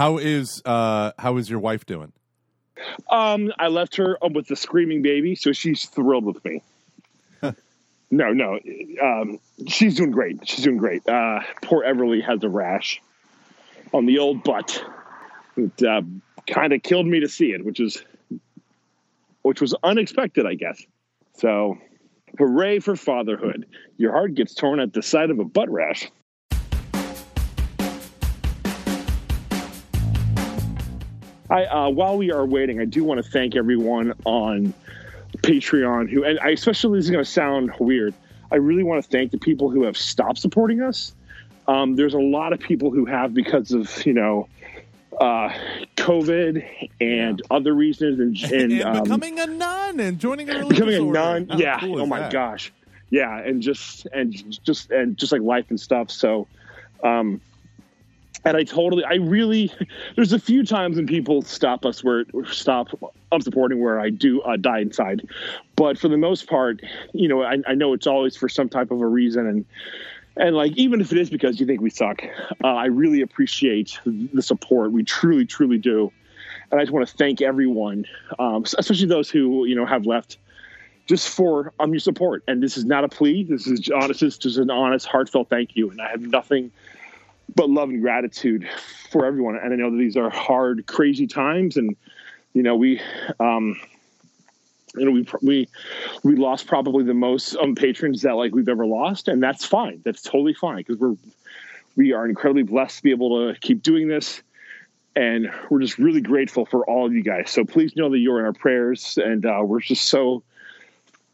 How is uh how is your wife doing? Um, I left her with the screaming baby, so she's thrilled with me. no, no, um, she's doing great. She's doing great. Uh, poor Everly has a rash on the old butt. It uh, kind of killed me to see it, which is which was unexpected, I guess. So, hooray for fatherhood! Your heart gets torn at the sight of a butt rash. I, uh, while we are waiting, I do want to thank everyone on Patreon who, and I especially this is going to sound weird. I really want to thank the people who have stopped supporting us. Um, there's a lot of people who have because of you know uh, COVID and yeah. other reasons, and, and, and um, becoming a nun and joining a religious becoming a nun. Yeah. Cool oh my that? gosh. Yeah, and just and just and just like life and stuff. So, um, and I totally, I really, there's a few times when people stop us where stop I'm supporting where I do uh, die inside, but for the most part, you know, I, I, know it's always for some type of a reason, and and like even if it is because you think we suck, uh, I really appreciate the support. We truly, truly do, and I just want to thank everyone, um, especially those who you know have left just for um, your support. And this is not a plea. This is honest. This is an honest, heartfelt thank you. And I have nothing but love and gratitude for everyone. And I know that these are hard, crazy times, and you know we, um, you know we we we lost probably the most um, patrons that like we've ever lost, and that's fine. That's totally fine because we're we are incredibly blessed to be able to keep doing this. And we're just really grateful for all of you guys. So please know that you're in our prayers, and uh, we're just so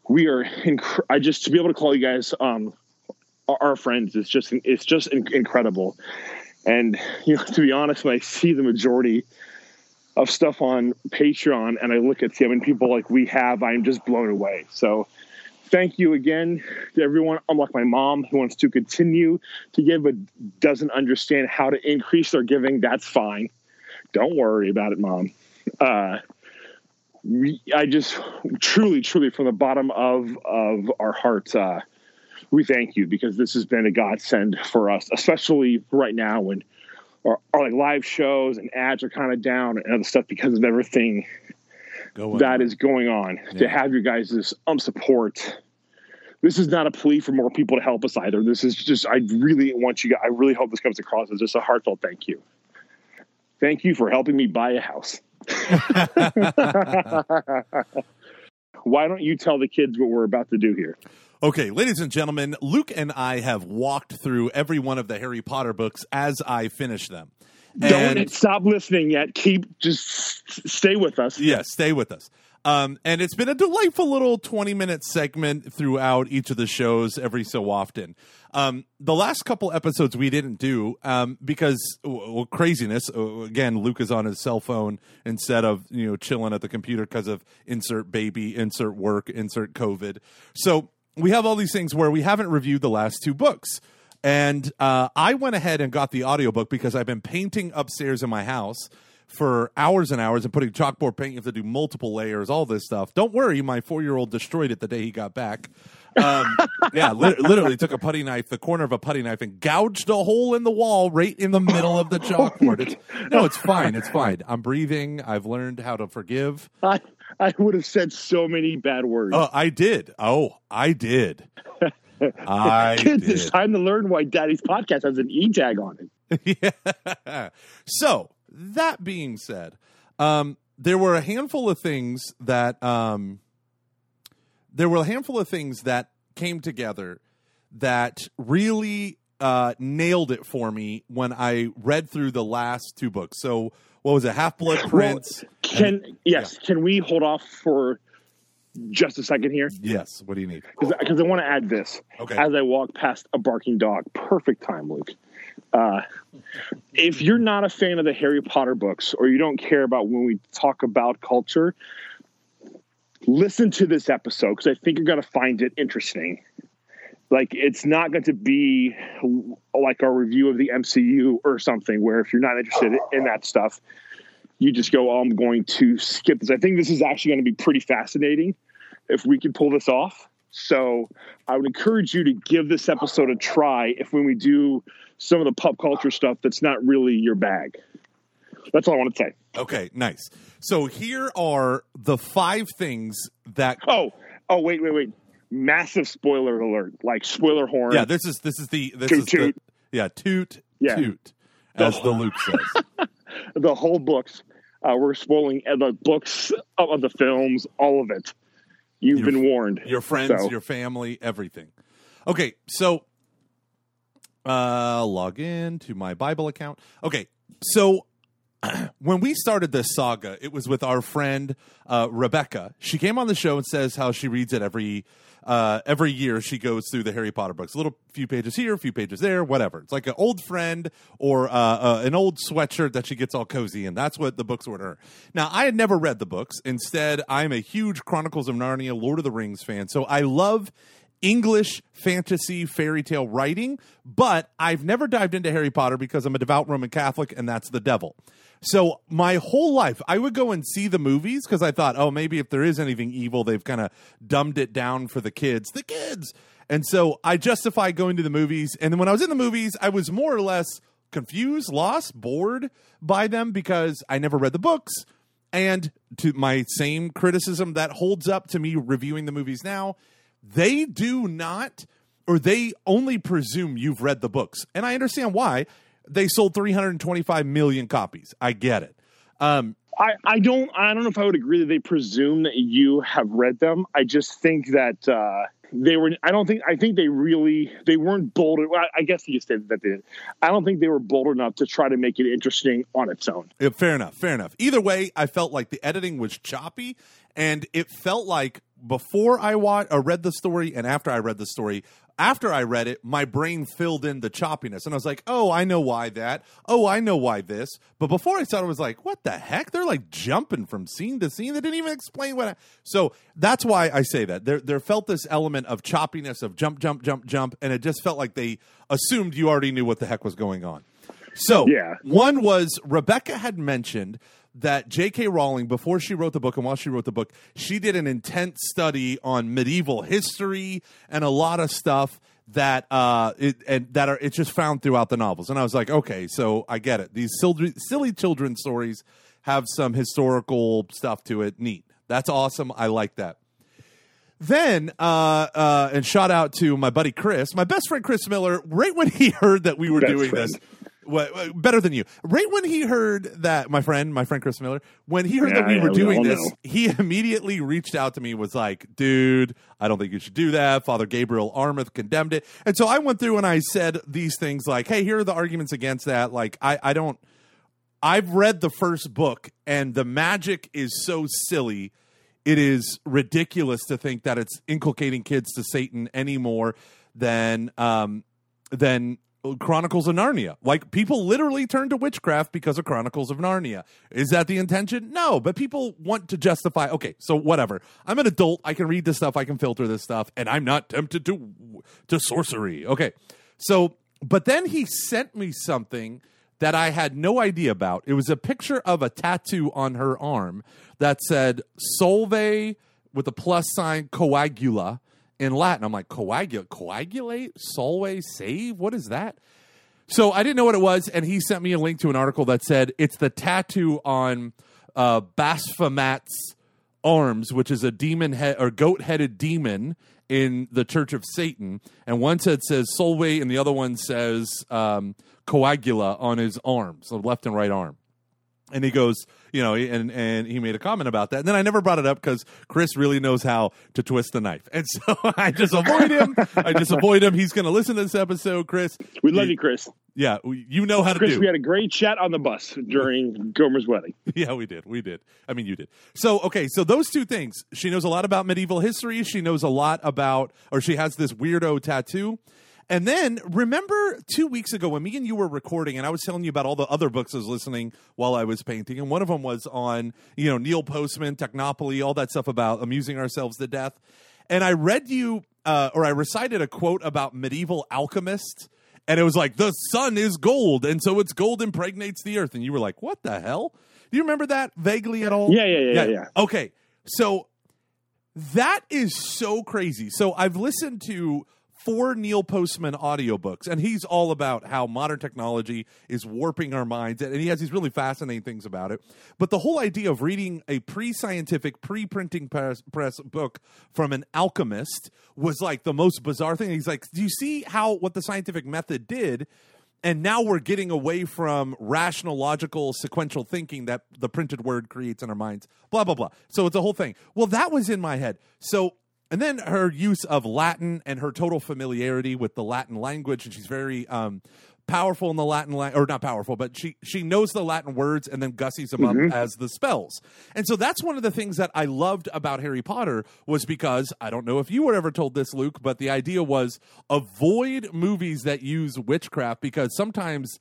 we are. Inc- I just to be able to call you guys um, our friends is just it's just incredible. And you know, to be honest, when I see the majority of stuff on Patreon and I look at see how many people like we have, I'm just blown away. So thank you again to everyone. Unlike my mom who wants to continue to give but doesn't understand how to increase their giving, that's fine. Don't worry about it, mom. Uh, I just truly, truly, from the bottom of of our hearts, uh, we thank you because this has been a godsend for us, especially right now when our, our like live shows and ads are kind of down and other stuff because of everything that is going on. Yeah. To have your guys' um support. This is not a plea for more people to help us either. This is just I really want you. I really hope this comes across as just a heartfelt thank you. Thank you for helping me buy a house. Why don't you tell the kids what we're about to do here? Okay, ladies and gentlemen, Luke and I have walked through every one of the Harry Potter books as I finish them. And Don't stop listening yet. Keep just stay with us. Yes, yeah, stay with us. Um, and it's been a delightful little 20 minute segment throughout each of the shows every so often. Um, the last couple episodes we didn't do um, because well, craziness. Uh, again, Luke is on his cell phone instead of you know chilling at the computer because of insert baby, insert work, insert COVID. So we have all these things where we haven't reviewed the last two books. And uh, I went ahead and got the audiobook because I've been painting upstairs in my house for hours and hours and putting chalkboard paint. You have to do multiple layers, all this stuff. Don't worry, my four year old destroyed it the day he got back. Um, yeah, li- literally took a putty knife, the corner of a putty knife, and gouged a hole in the wall right in the middle of the chalkboard. It's, no, it's fine. It's fine. I'm breathing. I've learned how to forgive. I, I would have said so many bad words. Oh, I did. Oh, I did. I Kids, did. it's time to learn why Daddy's podcast has an E tag on it. yeah. So that being said, um, there were a handful of things that um, there were a handful of things that came together that really uh, nailed it for me when I read through the last two books. So what was it, Half Blood Prince? Well, can and, yes, yeah. can we hold off for just a second here? Yes. What do you need? Because I want to add this. Okay. As I walk past a barking dog, perfect time, Luke. Uh, if you're not a fan of the Harry Potter books, or you don't care about when we talk about culture, listen to this episode because I think you're going to find it interesting. Like, it's not going to be like our review of the MCU or something, where if you're not interested in that stuff, you just go, oh, I'm going to skip this. I think this is actually going to be pretty fascinating if we can pull this off. So I would encourage you to give this episode a try if when we do some of the pop culture stuff that's not really your bag. That's all I want to say. Okay, nice. So here are the five things that. Oh, oh, wait, wait, wait! Massive spoiler alert! Like spoiler horn. Yeah, this is this is the this Toot, is the, yeah toot Yeah. toot as the Luke says. the whole books. Uh, we're spoiling uh, the books of of the films, all of it. You've Your- been warned. your friends, So- your family, everything. Okay, so uh log in to my Bible account. Okay, so when we started this saga, it was with our friend uh, Rebecca. She came on the show and says how she reads it every uh, every year. She goes through the Harry Potter books, a little few pages here, a few pages there, whatever. It's like an old friend or uh, uh, an old sweatshirt that she gets all cozy in. That's what the books were to her. Now, I had never read the books. Instead, I'm a huge Chronicles of Narnia, Lord of the Rings fan, so I love English fantasy fairy tale writing, but I've never dived into Harry Potter because I'm a devout Roman Catholic and that's the devil. So my whole life, I would go and see the movies because I thought, oh, maybe if there is anything evil, they've kind of dumbed it down for the kids. The kids. And so I justify going to the movies. And then when I was in the movies, I was more or less confused, lost, bored by them because I never read the books. And to my same criticism that holds up to me reviewing the movies now, they do not, or they only presume you've read the books. And I understand why. They sold 325 million copies. I get it. Um, I, I don't I don't know if I would agree that they presume that you have read them. I just think that uh, they were. I don't think. I think they really they weren't bold. Well, I guess you said that they did. I don't think they were bold enough to try to make it interesting on its own. Yeah, fair enough. Fair enough. Either way, I felt like the editing was choppy, and it felt like before I watched uh, or read the story and after I read the story. After I read it, my brain filled in the choppiness, and I was like, "Oh, I know why that. Oh, I know why this." But before I saw it, I was like, "What the heck? They're like jumping from scene to scene. They didn't even explain what." I... So that's why I say that there there felt this element of choppiness of jump, jump, jump, jump, and it just felt like they assumed you already knew what the heck was going on. So Yeah. one was Rebecca had mentioned that J.K. Rowling, before she wrote the book and while she wrote the book, she did an intense study on medieval history and a lot of stuff that uh it, and that are it's just found throughout the novels. And I was like, okay, so I get it. These silly, silly children's stories have some historical stuff to it. Neat. That's awesome. I like that. Then, uh, uh, and shout out to my buddy Chris, my best friend Chris Miller. Right when he heard that we were Best doing friend. this, What, better than you. Right when he heard that, my friend, my friend Chris Miller, when he heard that we yeah, were doing all this, know. he immediately reached out to me. Was like, "Dude, I don't think you should do that." Father Gabriel Amorth condemned it, and so I went through and I said these things like, "Hey, here are the arguments against that." Like, I, I don't. I've read the first book, and the magic is so silly. It is ridiculous to think that it's inculcating kids to Satan any more than um, than Chronicles of Narnia. Like people literally turn to witchcraft because of Chronicles of Narnia. Is that the intention? No, but people want to justify. Okay, so whatever. I'm an adult. I can read this stuff. I can filter this stuff, and I'm not tempted to to sorcery. Okay, so but then he sent me something that I had no idea about. It was a picture of a tattoo on her arm that said Solve with a plus sign coagula in Latin. I'm like, coagulate, coagulate, solve, save? What is that? So I didn't know what it was, and he sent me a link to an article that said it's the tattoo on uh, arms, which is a demon head or goat headed demon in the Church of Satan. And one said says Solve, and the other one says um, coagula on his arms, the left and right arm. And he goes, you know, and and he made a comment about that. And then I never brought it up because Chris really knows how to twist the knife, and so I just avoid him. I just avoid him. He's going to listen to this episode, Chris. We love you, Chris. Yeah, you know how to Chris, do. we had a great chat on the bus during Gomer's wedding. Yeah, we did. We did. I mean, you did. So, okay, so those two things. She knows a lot about medieval history. She knows a lot about, or she has this weirdo tattoo. And then remember two weeks ago when me and you were recording, and I was telling you about all the other books I was listening while I was painting, and one of them was on, you know, Neil Postman, Technopoly, all that stuff about amusing ourselves to death. And I read you, uh, or I recited a quote about medieval alchemists and it was like the sun is gold and so it's gold impregnates the earth. And you were like what the hell? Do you remember that vaguely at all? Yeah, yeah, yeah, yeah, yeah. okay. So that is so crazy. So i've listened to four Neil Postman audiobooks, and he's all about how modern technology is warping our minds, and he has these really fascinating things about it. But the whole idea of reading a pre-scientific, pre-printing press, press book from an alchemist was like the most bizarre thing. He's like, "Do you see how what the scientific method did?" And now we're getting away from rational, logical, sequential thinking that the printed word creates in our minds. Blah blah blah. So it's a whole thing. Well, that was in my head. So and then her use of Latin and her total familiarity with the Latin language, and she's very um, powerful in the Latin language, or not powerful, but she she knows the Latin words and then gussies them Mm-hmm. up as the spells. And so that's one of the things that I loved about Harry Potter was because I don't know if you were ever told this, Luke, but the idea was avoid movies that use witchcraft because sometimes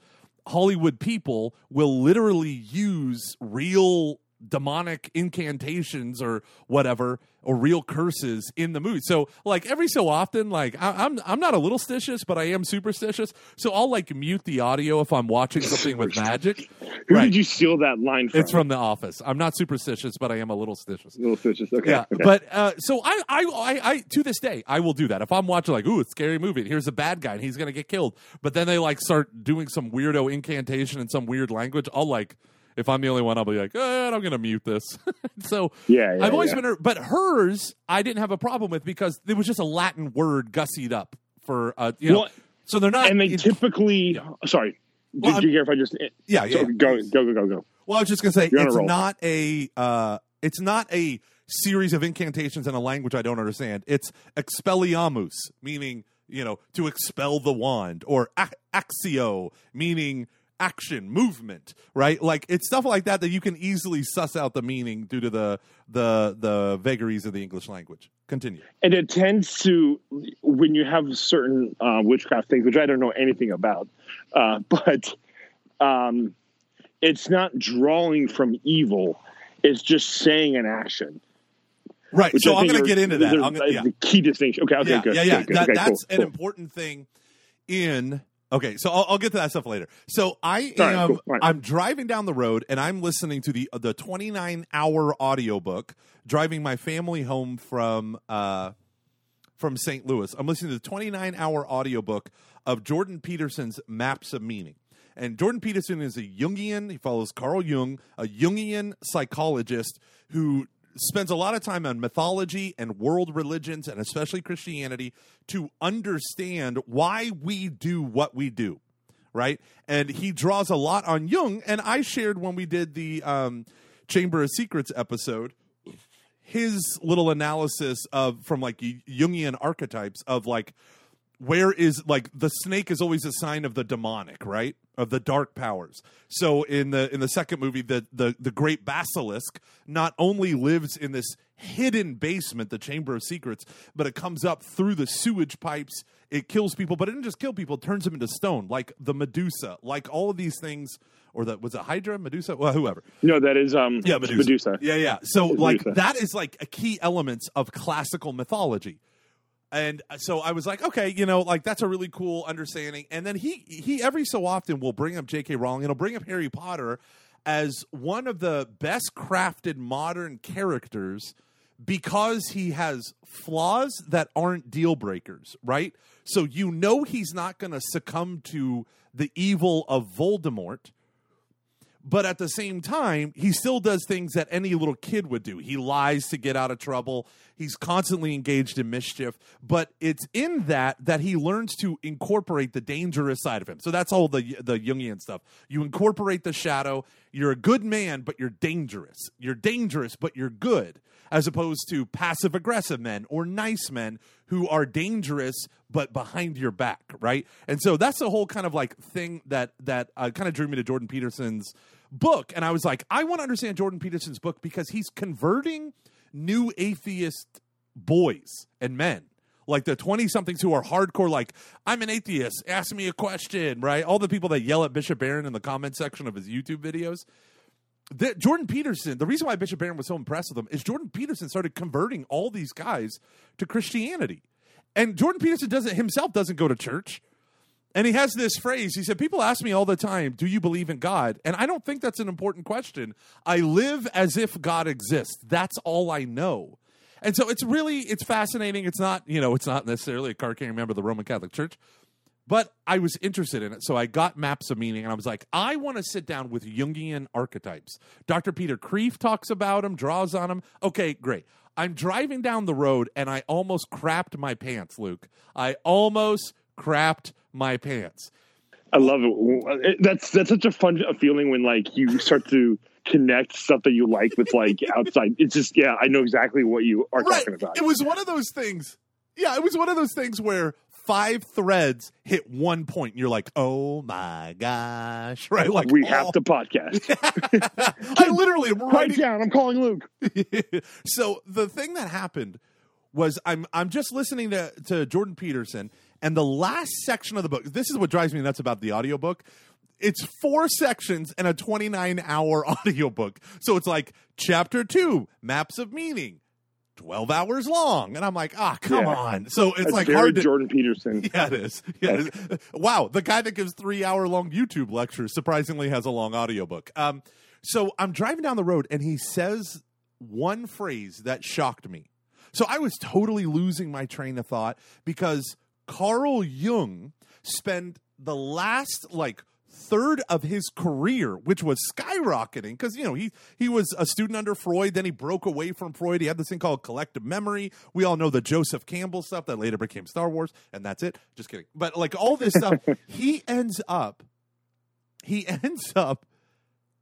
Hollywood people will literally use real demonic incantations or whatever or real curses in the movie. So like every so often, like I, I'm I'm not a little stitious, but I am superstitious. So I'll like mute the audio if I'm watching something with magic. Who Right. did you steal that line from? It's from The Office. I'm not superstitious, but I am a little stitious. A Little stitious. Okay. Yeah, okay. but uh, so I, I, I, I, to this day, I will do that. If I'm watching like, ooh, it's a scary movie, and here's a bad guy, and he's gonna get killed, but then they like start doing some weirdo incantation in some weird language, I'll like, if I'm the only one, I'll be like, eh, I'm gonna mute this. so Yeah, yeah, I've always yeah. been, her, but hers, I didn't have a problem with because it was just a Latin word gussied up for, uh, you know, Well, so they're not. and they typically. Sorry. Well, did you care if I just? yeah, yeah, so, yeah. Go, go, go, go, go. Well, I was just gonna say You're it's not a uh, it's not a series of incantations in a language I don't understand. It's expelliarmus, meaning you know to expel the wand, or accio, meaning action, movement. Right? Like it's stuff like that that you can easily suss out the meaning due to the the the vagaries of the English language. Continue. and it tends to when you have certain uh, witchcraft things which i don't know anything about uh, but um, it's not drawing from evil it's just saying an action Right. So I I'm going to are- get into that. I'm gonna, yeah. the key distinction okay okay yeah, good yeah, yeah. good, good. That, okay, that's cool, an cool. important thing in. Okay, so I'll, I'll get to that stuff later. So I right, am cool. Right. I'm driving down the road and I'm listening to the the 29 hour audiobook driving my family home from uh from St. Louis. I'm listening to the 29 hour audiobook of Jordan Peterson's Maps of Meaning. And Jordan Peterson is a Jungian, he follows Carl Jung, a Jungian psychologist who spends a lot of time on mythology and world religions and especially Christianity to understand why we do what we do right? And he draws a lot on Jung. And I shared when we did the um, Chamber of Secrets episode his little analysis of from like Jungian archetypes of like where is like the snake is always a sign of the demonic, right? Of the dark powers. So in the in the second movie, the the the great basilisk not only lives in this hidden basement, the Chamber of Secrets, but it comes up through the sewage pipes. It kills people, but it didn't just kill people; it turns them into stone, like the Medusa, like all of these things. Or that was it Hydra, Medusa, well, whoever. no that is um Yeah, Medusa. medusa, Yeah, yeah. So Medusa. like that is like a key elements of classical mythology. And uh, so I was like, okay, you know, like that's a really cool understanding. And then he he every so often will bring up J.K. Rowling and he'll bring up Harry Potter as one of the best crafted modern characters because he has flaws that aren't deal breakers, right? So you know he's not going to succumb to the evil of Voldemort but at the same time, he still does things that any little kid would do. He lies to get out of trouble. He's constantly engaged in mischief, but it's in that that he learns to incorporate the dangerous side of him. So that's all the the Jungian stuff. You incorporate the shadow. You're a good man, but you're dangerous. You're dangerous, but you're good, as opposed to passive aggressive men or nice men who are dangerous but behind your back, right? And so that's the whole kind of like thing that that uh, kind of drew me to Jordan Peterson's book and I was like I want to understand Jordan Peterson's book because he's converting new atheist boys and men like the 20 somethings who are hardcore like I'm an atheist ask me a question right all the people that yell at Bishop Barron in the comment section of his YouTube videos the, Jordan Peterson, the reason why Bishop Barron was so impressed with him is Jordan Peterson started converting all these guys to Christianity. And Jordan Peterson doesn't himself doesn't go to church. And he has this phrase. He said, People ask me all the time, Do you believe in God? And I don't think that's an important question. I live as if God exists. That's all I know. And so it's really it's fascinating. It's not you know it's not necessarily a card carrying member of the Roman Catholic Church, but I was interested in it. So I got maps of meaning, and I was like, I want to sit down with Jungian archetypes. Dr. Peter Kreeft talks about them, draws on them. Okay, great. I'm driving down the road, and I almost crapped my pants, Luke. I almost crapped my pants. I love it. That's that's such a fun feeling when like you start to connect stuff that you like with like outside. It's just yeah, I know exactly what you are Right. talking about. It was one of those things. Yeah, it was one of those things where five threads hit one point, and you're like, "Oh my gosh!" Right? Like we all- have to podcast. I literally am Write writing down. I'm calling Luke. so the thing that happened was I'm I'm just listening to, to Jordan Peterson and the last section of the book. This is what drives me nuts about the audiobook. It's four sections and a 29 hour audiobook. So it's like chapter two, maps of meaning, 12 hours long. And I'm like, ah, come Yeah. on. So it's That's like very hard to, Jordan Peterson. yeah, it is. Yeah. it is. wow, the guy that gives three hour long YouTube lectures surprisingly has a long audiobook. Um, so I'm driving down the road and he says one phrase that shocked me. So I was totally losing my train of thought because Carl Jung spent the last like third of his career, which was skyrocketing, because you know he he was a student under Freud, then he broke away from Freud. He had this thing called collective memory. We all know the Joseph Campbell stuff that later became Star Wars, and that's it. Just kidding. But like all this stuff, he ends up he ends up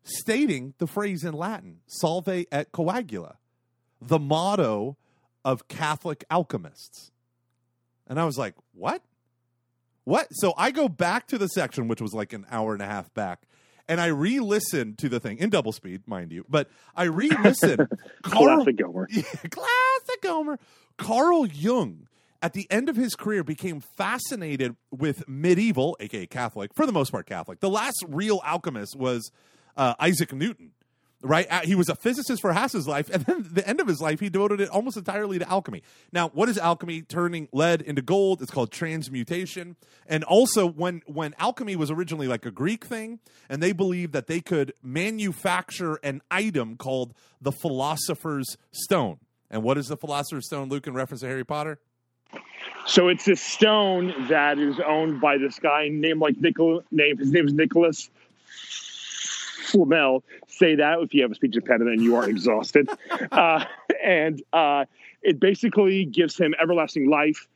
stating the phrase in Latin, solve et coagula, the motto of Catholic alchemists. And I was like, what? What? So I go back to the section, which was like an hour and a half back, and I re listen to the thing in double speed, mind you, but I re listen. Classic Gomer. Yeah, classic Gomer. Carl Jung, at the end of his career, became fascinated with medieval, aka Catholic, for the most part Catholic. The last real alchemist was uh, Isaac Newton. Right, he was a physicist for half his life, and then the end of his life, he devoted it almost entirely to alchemy. Now, what is alchemy? Turning lead into gold. It's called transmutation. And also, when when alchemy was originally like a Greek thing, and they believed that they could manufacture an item called the Philosopher's Stone. And what is the Philosopher's Stone, Luke, in reference to Harry Potter? So it's this stone that is owned by this guy named like Nicholas. Name his name is Nicholas Flamel. Say that if you have a speech impediment and you are exhausted. uh, and uh, it basically gives him everlasting life,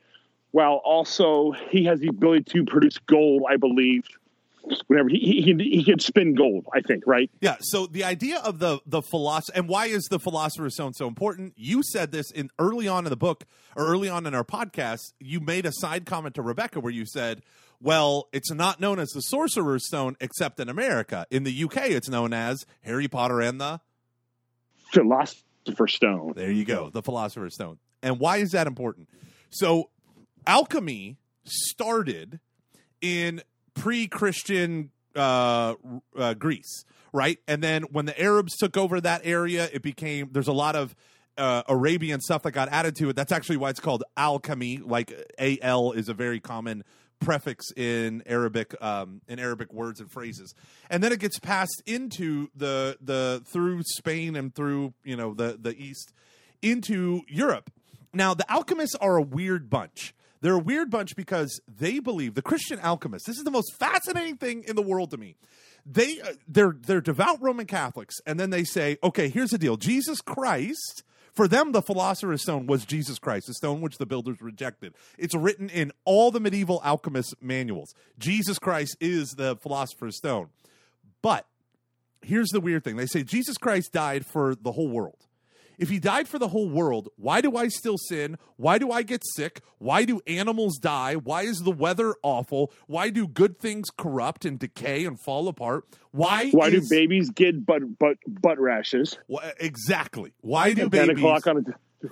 while also he has the ability to produce gold. I believe. Whenever he he, he, can spin gold, I think, right? Yeah. So the idea of the the philosopher and why is the philosopher's stone so important? You said this in early on in the book or early on in our podcast. You made a side comment to Rebecca where you said, "Well, it's not known as the sorcerer's stone except in America. In the UK, it's known as Harry Potter and the." Philosopher's stone. There you go, the philosopher's stone. And why is that important? So, alchemy started in pre-Christian uh, uh, Greece, right? And then when the Arabs took over that area, it became there's a lot of uh, Arabian stuff that got added to it. That's actually why it's called alchemy. Like al is a very common prefix in Arabic um, in Arabic words and phrases, and then it gets passed into the the through Spain and through you know the the East into Europe. Now the alchemists are a weird bunch. They're a weird bunch because they believe the Christian alchemists. This is the most fascinating thing in the world to me. They uh, they're they're devout Roman Catholics, and then they say, okay, here's the deal: Jesus Christ. For them, the philosopher's stone was Jesus Christ, the stone which the builders rejected. It's written in all the medieval alchemist manuals. Jesus Christ is the philosopher's stone. But here's the weird thing they say Jesus Christ died for the whole world. If he died for the whole world, why do I still sin? Why do I get sick? Why do animals die? Why is the weather awful? Why do good things corrupt and decay and fall apart? Why? Why is, do babies get butt butt butt rashes? Exactly. Why do At ten o'clock on a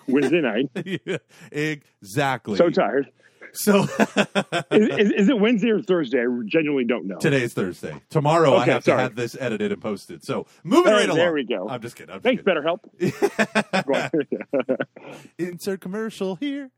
Wednesday night. exactly. So tired. So Is, is, is it Wednesday or Thursday? I genuinely don't know. today's Thursday. Tomorrow I have sorry. to have this edited and posted. So moving Hey, right along. there we go. I'm just kidding. I'm just Thanks, kidding. BetterHelp. Go. Insert commercial here.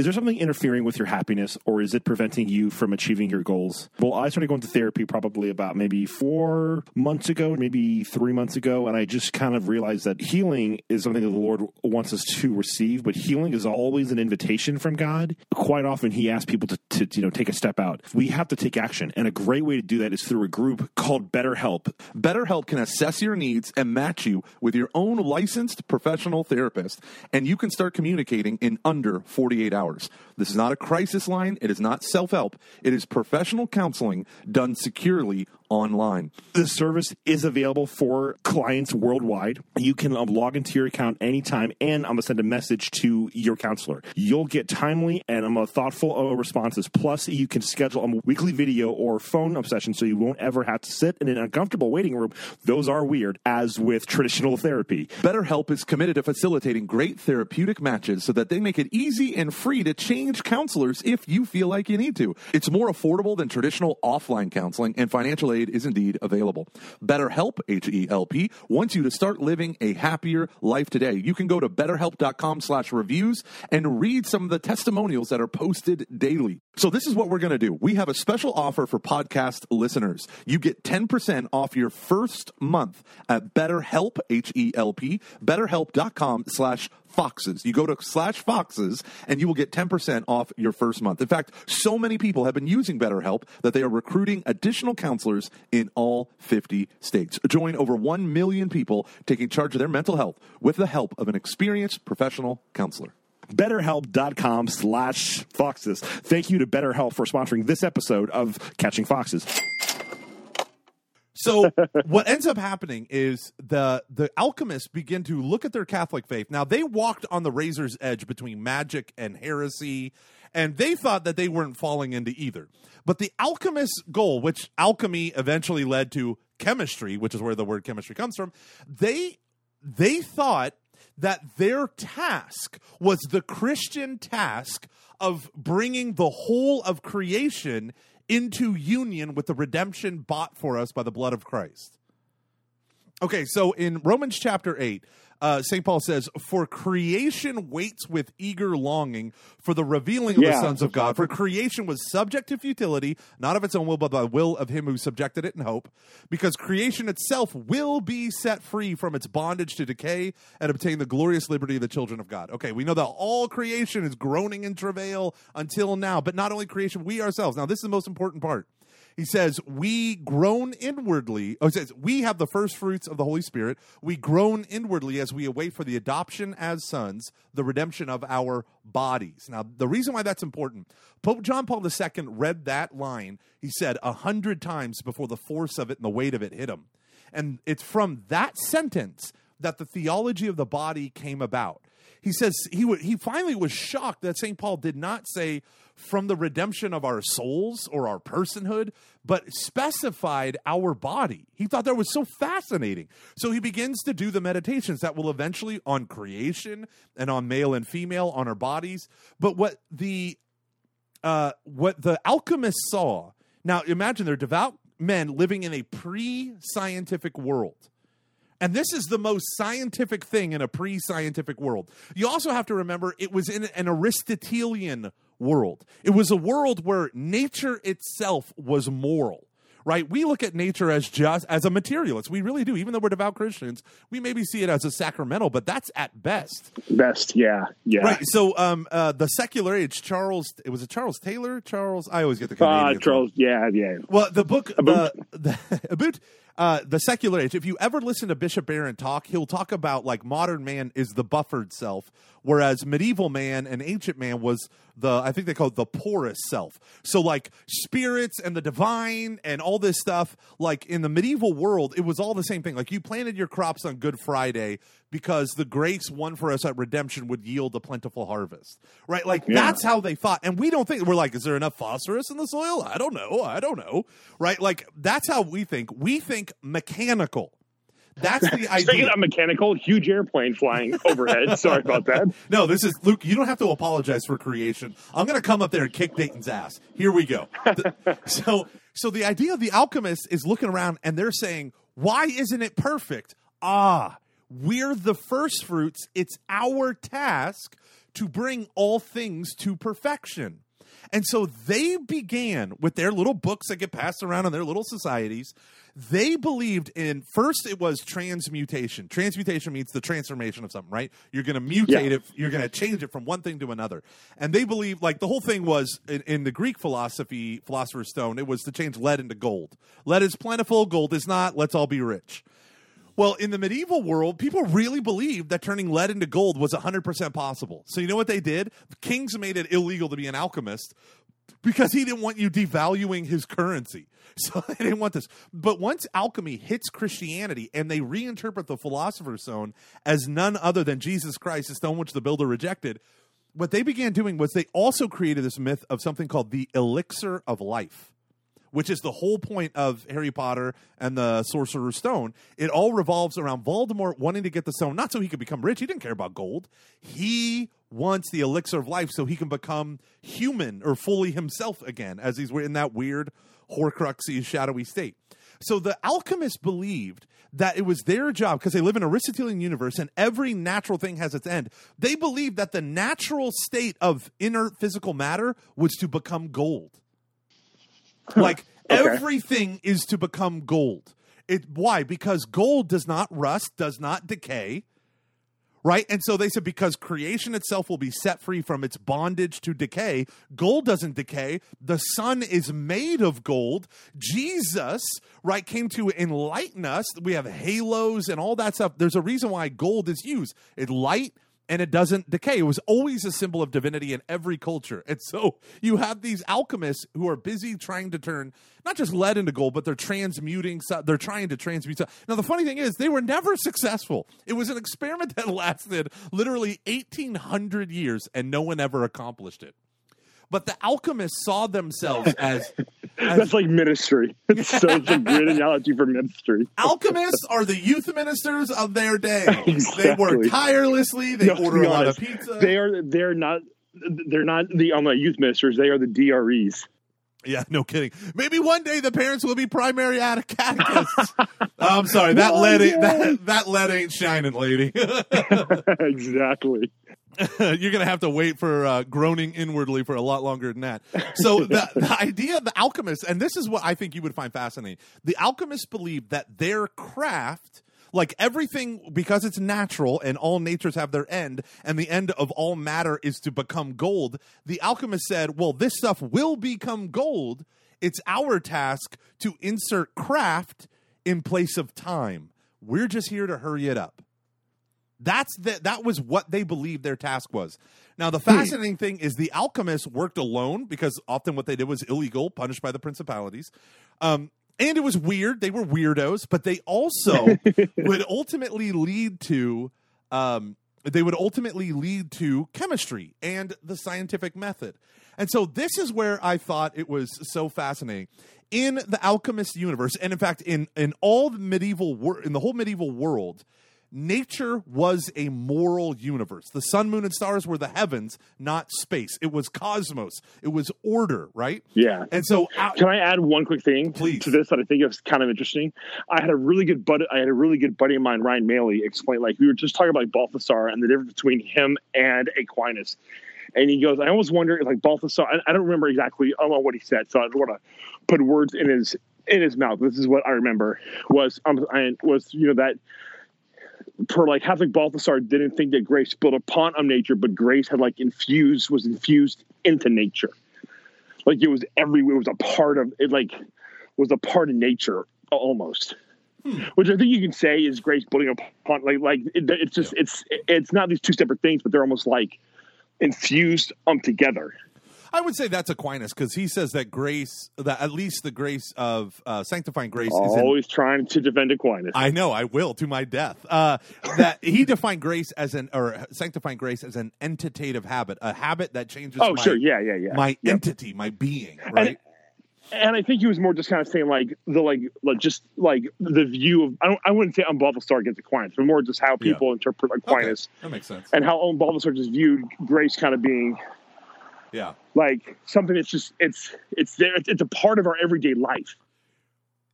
Is there something interfering with your happiness or is it preventing you from achieving your goals? Well, I started going to therapy probably about maybe four months ago, maybe three months ago, and I just kind of realized that healing is something that the Lord wants us to receive, but healing is always an invitation from God. Quite often, He asks people to, to you know take a step out. We have to take action, and a great way to do that is through a group called BetterHelp. BetterHelp can assess your needs and match you with your own licensed professional therapist, and you can start communicating in under 48 hours hours. This is not a crisis line. It is not self help. It is professional counseling done securely online. This service is available for clients worldwide. You can um, log into your account anytime, and I'm going to send a message to your counselor. You'll get timely and um, thoughtful uh, responses. Plus, you can schedule a weekly video or phone session so you won't ever have to sit in an uncomfortable waiting room. Those are weird, as with traditional therapy. BetterHelp is committed to facilitating great therapeutic matches so that they make it easy and free to change counselors if you feel like you need to. It's more affordable than traditional offline counseling, and financial aid is indeed available. BetterHelp, H E L P, wants you to start living a happier life today. You can go to betterhelp.com slash reviews and read some of the testimonials that are posted daily. So this is what we're going to do. We have a special offer for podcast listeners. You get 10% off your first month at BetterHelp, H E L P, betterhelp.com slash foxes. You go to slash foxes and you will get 10% off your first month. In fact, so many people have been using BetterHelp that they are recruiting additional counselors in all 50 states. Join over 1 million people taking charge of their mental health with the help of an experienced professional counselor betterhelp.com slash foxes. Thank you to BetterHelp for sponsoring this episode of Catching Foxes. So what ends up happening is the the alchemists begin to look at their Catholic faith. Now they walked on the razor's edge between magic and heresy, and they thought that they weren't falling into either. But the alchemist's goal, which alchemy eventually led to chemistry, which is where the word chemistry comes from, they they thought that their task was the Christian task of bringing the whole of creation into union with the redemption bought for us by the blood of Christ. Okay, so in Romans chapter 8, uh, St. Paul says, For creation waits with eager longing for the revealing of Yeah. the sons of God. For creation was subject to futility, not of its own will, but by the will of him who subjected it in hope. Because creation itself will be set free from its bondage to decay and obtain the glorious liberty of the children of God. Okay, we know that all creation is groaning in travail until now, but not only creation, we ourselves. Now, this is the most important part. He says, We groan inwardly. Oh, says, We have the first fruits of the Holy Spirit. We groan inwardly as we await for the adoption as sons, the redemption of our bodies. Now, the reason why that's important, Pope John Paul II read that line, he said, a hundred times before the force of it and the weight of it hit him. And it's from that sentence that the theology of the body came about. He says he would, he finally was shocked that St. Paul did not say from the redemption of our souls or our personhood, but specified our body. He thought that was so fascinating. So he begins to do the meditations that will eventually on creation and on male and female on our bodies. But what the uh, what the alchemists saw. Now, imagine they're devout men living in a pre-scientific world. And this is the most scientific thing in a pre scientific world. You also have to remember it was in an Aristotelian world. It was a world where nature itself was moral. Right? We look at nature as just as a materialist. We really do. Even though we're devout Christians, we maybe see it as a sacramental, but that's at best. Best, yeah, yeah. Right. So um uh the secular age, Charles it was a Charles Taylor? Charles I always get the Uh, Canadians wrong. Charles, yeah, yeah. Well, the book About- the, the about uh, the secular age. If you ever listen to Bishop Barron talk, he'll talk about like modern man is the buffered self, whereas medieval man and ancient man was the I think they call it the porous self. So like spirits and the divine and all this stuff. Like in the medieval world, it was all the same thing. Like you planted your crops on Good Friday because the grace won for us at redemption would yield a plentiful harvest. Right? Like Yeah. that's how they thought. And we don't think we're like, is there enough phosphorus in the soil? I don't know. I don't know. Right? Like that's how we think. We think mechanical. That's the idea. Speaking of mechanical, huge airplane flying overhead. Sorry about that. No, this is Luke. You don't have to apologize for creation. I'm going to come up there and kick Dayton's ass. Here we go. So, so the idea of the alchemist is looking around and they're saying, "Why isn't it perfect?" Ah, we're the first fruits. It's our task to bring all things to perfection. And so they began with their little books that get passed around in their little societies. They believed in first it was transmutation. Transmutation means the transformation of something, right? You're going to mutate Yeah. it, you're going to change it from one thing to another. And they believe like the whole thing was in, in the Greek philosophy, philosopher's stone, it was to change lead into gold. Lead is plentiful, gold is not. Let's all be rich. Well, in the medieval world, people really believed that turning lead into gold was 100% possible. So, you know what they did? Kings made it illegal to be an alchemist because he didn't want you devaluing his currency. So, they didn't want this. But once alchemy hits Christianity and they reinterpret the philosopher's stone as none other than Jesus Christ, the stone which the builder rejected, what they began doing was they also created this myth of something called the elixir of life which is the whole point of Harry Potter and the Sorcerer's Stone. It all revolves around Voldemort wanting to get the stone, not so he could become rich. He didn't care about gold. He wants the elixir of life so he can become human or fully himself again, as he's in that weird, Horcruxy, shadowy state. So the alchemists believed that it was their job because they live in a Aristotelian universe and every natural thing has its end. They believed that the natural state of inert physical matter was to become gold. Like Okay. everything is to become gold. It why? Because gold does not rust, does not decay. Right? And so they said because creation itself will be set free from its bondage to decay, gold doesn't decay. The sun is made of gold. Jesus, right, came to enlighten us. We have halos and all that stuff. There's a reason why gold is used. It light and it doesn't decay. It was always a symbol of divinity in every culture. And so you have these alchemists who are busy trying to turn not just lead into gold, but they're transmuting. They're trying to transmute. Now the funny thing is, they were never successful. It was an experiment that lasted literally eighteen hundred years, and no one ever accomplished it. But the alchemists saw themselves as That's like ministry. It's such a great analogy for ministry. alchemists are the youth ministers of their day. They work tirelessly. They No, order a lot of pizza. They are they're not they're not the um, youth ministers. They are the DREs. Yeah, no kidding. Maybe one day the parents will be primary ate- catechists. I'm sorry, that One lead ain't, that, that lead ain't shining, lady. exactly. You're gonna have to wait for uh, groaning inwardly for a lot longer than that. So the, the idea of the alchemists, and this is what I think you would find fascinating. The alchemists believe that their craft, like everything, because it's natural and all natures have their end, and the end of all matter is to become gold. The alchemist said, "Well, this stuff will become gold. It's our task to insert craft in place of time. We're just here to hurry it up." That's the, that was what they believed their task was. Now the fascinating thing is the alchemists worked alone because often what they did was illegal, punished by the principalities. Um, and it was weird. They were weirdos, but they also would ultimately lead to um, they would ultimately lead to chemistry and the scientific method. And so this is where I thought it was so fascinating. In the alchemist universe, and in fact, in in all the medieval wor- in the whole medieval world, nature was a moral universe. The sun, moon, and stars were the heavens, not space. It was cosmos. It was order, right? Yeah. And so, uh, Can I add one quick thing Please. to this that I think is kind of interesting? I had a really good buddy. I had a really good buddy of mine, Ryan Maley, explain like we were just talking about like, Balthasar and the difference between him and Aquinas. And he goes, I almost wonder like Balthasar. I, I don't remember exactly I don't know what he said, so I don't want to put words in his in his mouth. This is what I remember was um I, was you know that per like Catholic Balthasar didn't think that grace built upon nature, but grace had like infused was infused into nature. Like it was every it was a part of it like was a part of nature almost. Which I think you can say is grace building upon like like it, it's just it's it's not these two separate things, but they're almost like infused um together. I would say that's Aquinas because he says that grace, that at least the grace of uh, sanctifying grace is Always trying to defend Aquinas. I know I will to my death. Uh, that he defined grace as an or sanctifying grace as an entitative habit, a habit that changes. oh my, sure, yeah, yeah, yeah. my Yep. entity, my being. Right. and I think he was more just kind of saying like the like like just like the view of I don't I wouldn't say von Balthasar against Aquinas, but more just how people interpret Aquinas Okay, that makes sense. and how von Balthasar just viewed grace kind of being Yeah. like something that's just it's it's there it's, it's a part of our everyday life.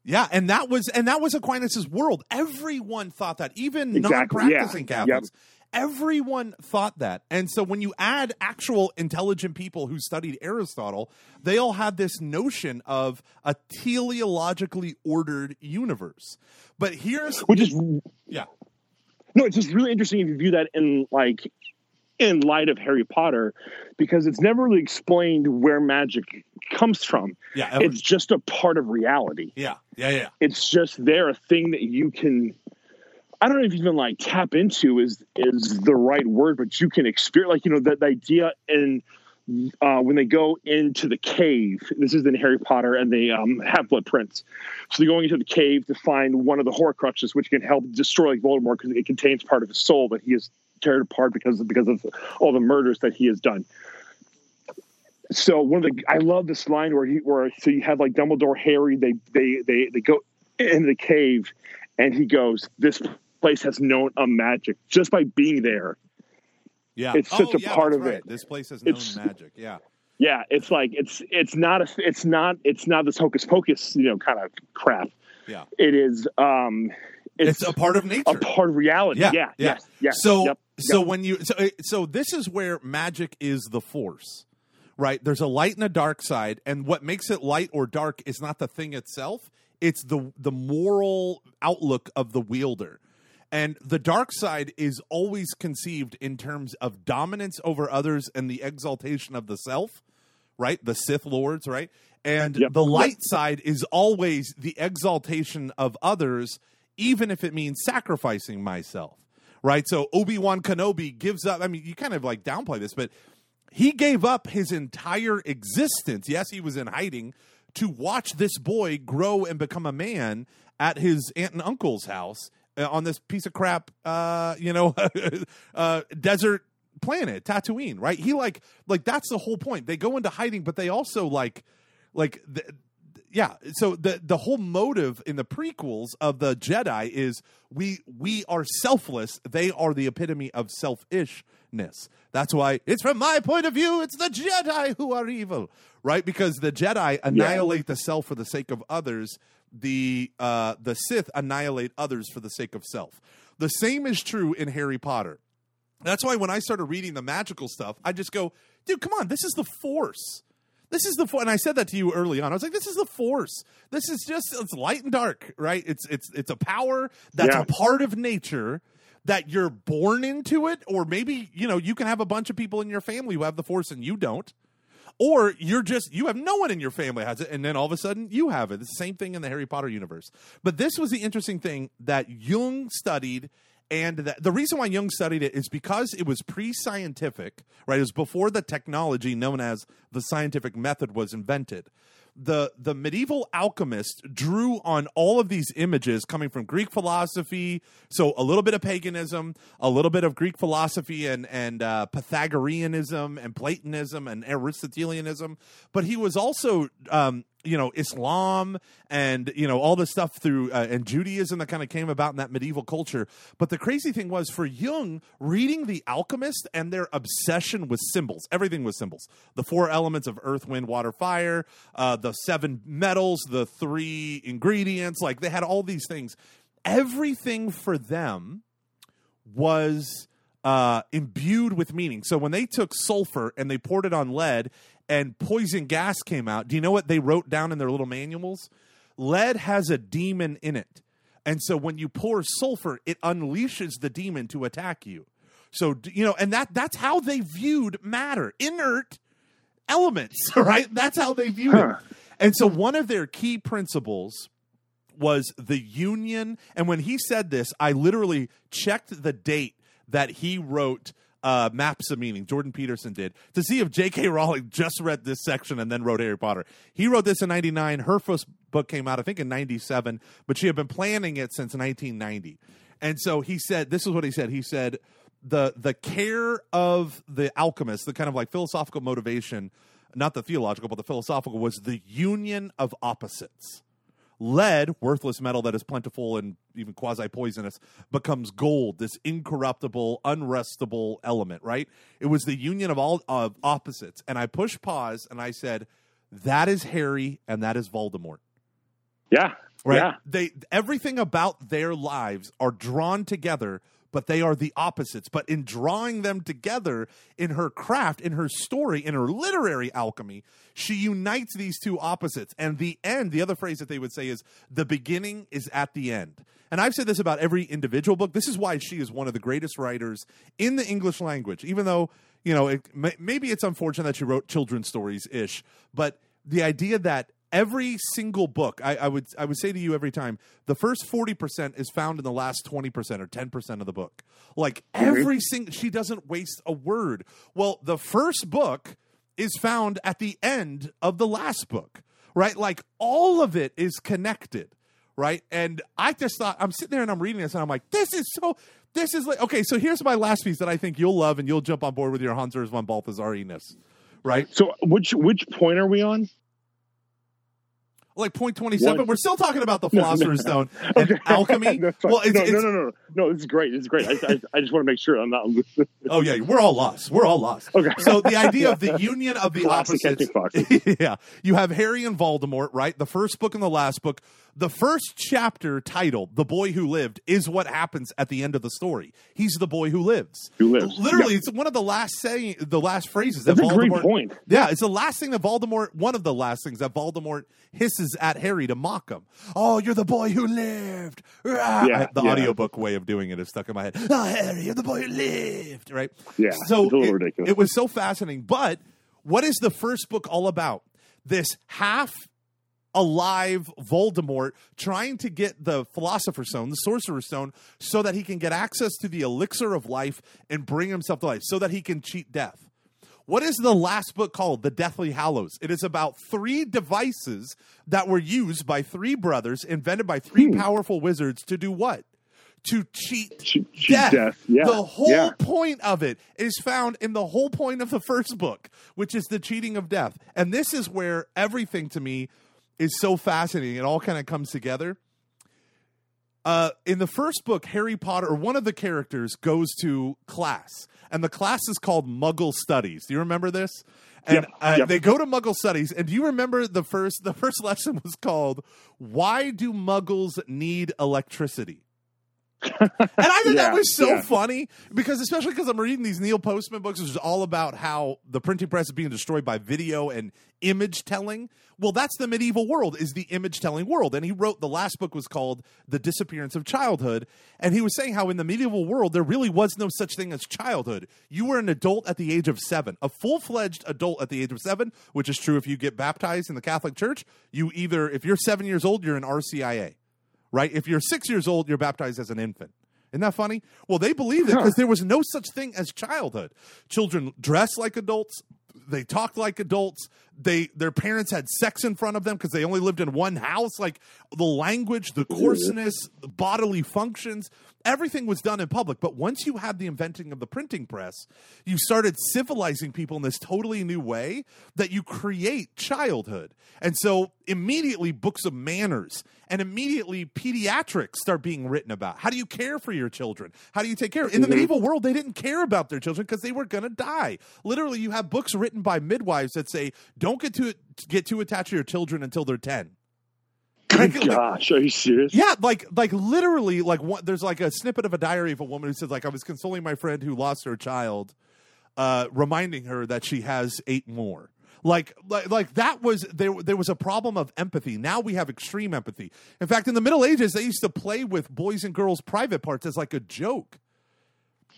Yeah, and that was and that was Aquinas's world. Everyone thought that, even Exactly, non-practicing yeah. Catholics. Everyone thought that. And so when you add actual intelligent people who studied Aristotle, they all had this notion of a teleologically ordered universe. But here's which is yeah. no, it's just really interesting if you view that in like in light of Harry Potter, because it's never really explained where magic comes from. Yeah, ever. It's just a part of reality. Yeah. Yeah, yeah. It's just there, a thing that you can. I don't know if even like tap into is is the right word, but you can experience like you know that the idea in uh, when they go into the cave. This is in Harry Potter, and they um, have blood prints. So they're going into the cave to find one of the Horcruxes, which can help destroy Voldemort because it contains part of his soul that he has teared apart because of, because of all the murders that he has done. So one of the I love this line where he where so you have like Dumbledore, Harry, they they they they go into the cave, and he goes, "This place has known a magic just by being there." Yeah. It's such Oh, a yeah, part of right. it. This place has known It's- magic. Yeah. Yeah, it's like it's it's not a it's not it's not this hocus pocus you know kind of crap. Yeah. It is um It's, it's, a part of nature. a part of reality. Yeah, Yeah, yeah. yes, yes. So yep, so yep. when you so uh, so this is where magic is the force. Right? There's a light and a dark side and what makes it light or dark is not the thing itself, it's the the moral outlook of the wielder. And the dark side is always conceived in terms of dominance over others and the exaltation of the self, right? The Sith lords, right? And Yep. the light side is always the exaltation of others, even if it means sacrificing myself, right? So Obi Wan Kenobi gives up. I mean, you kind of like downplay this, but he gave up his entire existence. Yes, he was in hiding to watch this boy grow and become a man at his aunt and uncle's house uh, on this piece of crap, uh, you know, uh, desert planet, Tatooine. Right? He like like that's the whole point. They go into hiding, but they also like like the, yeah so the the whole motive in the prequels of the jedi is we we are selfless. They are the epitome of selfishness. That's why it's from my point of view it's the jedi who are evil right? Because the jedi annihilate the self for the sake of others. The uh the sith annihilate others for the sake of self. The same is true in harry potter. That's why when I started reading the magical stuff, I just go, dude, come on, this is the force. This is the force. And I said that to you early on. I was like, this is the force. This is just it's light and dark, right? It's it's it's a power that's Yeah. a part of nature that you're born into it, or maybe, you know, you can have a bunch of people in your family who have the force and you don't. Or you're just you have no one in your family has it, and then all of a sudden you have it. It's the same thing in the Harry Potter universe. But this was the interesting thing that Jung studied and the reason why Jung studied it is because it was pre-scientific, right? It was before the technology known as the scientific method was invented. The the medieval alchemist drew on all of these images coming from Greek philosophy, so a little bit of paganism, a little bit of Greek philosophy and and uh, Pythagoreanism and Platonism and Aristotelianism, but he was also um, you know Islam and you know all the stuff through uh, and Judaism that kind of came about in that medieval culture. But the crazy thing was for Jung reading The Alchemist and their obsession with symbols. Everything was symbols. The four elements of earth, wind, water, fire. Uh, the seven metals. The three ingredients. Like they had all these things. Everything for them was uh, imbued with meaning. So when they took sulfur and they poured it on lead and poison gas came out, do you know what they wrote down in their little manuals? Lead has a demon in it. And so when you pour sulfur, it unleashes the demon to attack you. So you know, and that that's how they viewed matter, inert elements, right? That's how they viewed Huh. it. And so one of their key principles was the union. And when he said this, I literally checked the date that he wrote uh, Maps of Meaning, Jordan Peterson did, to see if J.K. Rowling just read this section and then wrote Harry Potter. He wrote this in 99. Her first book came out, I think, in 97, but she had been planning it since 1990. And so he said, this is what he said. He said, the the care of the alchemist, the kind of like philosophical motivation, not the theological, but the philosophical, was the union of opposites lead, worthless metal that is plentiful and even quasi poisonous, becomes gold, this incorruptible, unrestable element, right? It was the union of all of opposites. And I pushed pause and I said, That is Harry and that is Voldemort. Yeah. right? Yeah. They everything about their lives are drawn together, but they are the opposites. But in drawing them together in her craft, in her story, in her literary alchemy, she unites these two opposites. And the end, the other phrase that they would say is the beginning is at the end. And I've said this about every individual book. This is why she is one of the greatest writers in the English language, even though, you know, it, maybe it's unfortunate that she wrote children's stories ish, but the idea that every single book I, I, would i would say to you every time the first 40% is found in the last 20% or 10% of the book. Like mm-hmm. every single she doesn't waste a word. Well the first book is found at the end of the last book right? Like all of it is connected right? And i just thought i'm sitting there and i'm reading this and i'm like this is so this is like okay so here's my last piece that i think you'll love and you'll jump on board with your Hans Urs von Balthasar-ness right? So which which point are we on? Like point 27 we're still talking about the philosopher's stone and alchemy. Well it's, no, it's, no, no, no, no. This great. It's great. I, I, I just want to make sure I'm not. oh yeah we're all lost. We're all lost. Okay. so the idea of the union of the opposites yeah. You have harry and voldemort right? The first book and the last book. The first chapter titled the boy who lived is what happens at the end of the story. He's the boy who lives. Who lives. literally it's one of the last saying the last phrases That's that a great Voldemort- point. yeah, it's the last thing that Voldemort, one of the last things that Voldemort hisses at Harry to mock him. Oh, you're the boy who lived. Rah! Yeah, I- the yeah. audiobook way of doing it is stuck in my head. Oh, Harry, you're the boy who lived. Right? Yeah, So it's a little it, ridiculous. it was so fascinating. But what is the first book all about? This half alive Voldemort trying to get the Philosopher's Stone, the Sorcerer's Stone, so that he can get access to the elixir of life and bring himself to life, so that he can cheat death. What is the last book called? The Deathly Hallows. It is about three devices that were used by three brothers, invented by three hmm. powerful wizards to do what? To cheat Cheat- cheat death. death. Yeah. The whole Yeah. point of it is found in the whole point of the first book, which is the cheating of death. And this is where everything to me is so fascinating. It all kind of comes together. Uh, in the first book, Harry Potter, or one of the characters, goes to class, and the class is called Muggle Studies. Do you remember this? And Yep, uh, yep. they go to Muggle Studies, and do you remember the first? The first lesson was called "Why Do Muggles Need Electricity?" And I think that was so yeah. funny because, especially because I'm reading these Neil Postman books, which is all about how the printing press is being destroyed by video and image telling. Well, that's the medieval world, is the image telling world. And he wrote the last book was called The Disappearance of Childhood. And he was saying how in the medieval world, there really was no such thing as childhood. You were an adult at the age of seven, a full fledged adult at the age of seven, which is true if you get baptized in the Catholic Church. You either, if you're seven years old, you're an RCIA right? If you're six years old, you're baptized as an infant. Isn't that funny? Well, they believed it because there was no such thing as childhood. Children dress like adults. They talked like adults. They their parents had sex in front of them because they only lived in one house. Like the language, the coarseness, the bodily functions, everything was done in public. But once you had the inventing of the printing press, you started civilizing people in this totally new way that you create childhood. And so immediately books of manners and immediately pediatrics start being written about. How do you care for your children? How do you take care? In the mm-hmm. medieval world, they didn't care about their children because they were going to die. Literally, you have books written by midwives that say, "Don't get to get too attached to your children until they're 10. Like- like- Gosh, are you serious? yeah, like like literally, like one, there's like a snippet of a diary of a woman who says, like, I was consoling my friend who lost her child, uh, reminding her that she has eight more. Like, like, like that was there. There was a problem of empathy. Now we have extreme empathy. In fact, in the Middle Ages, they used to play with boys and girls' private parts as like a joke.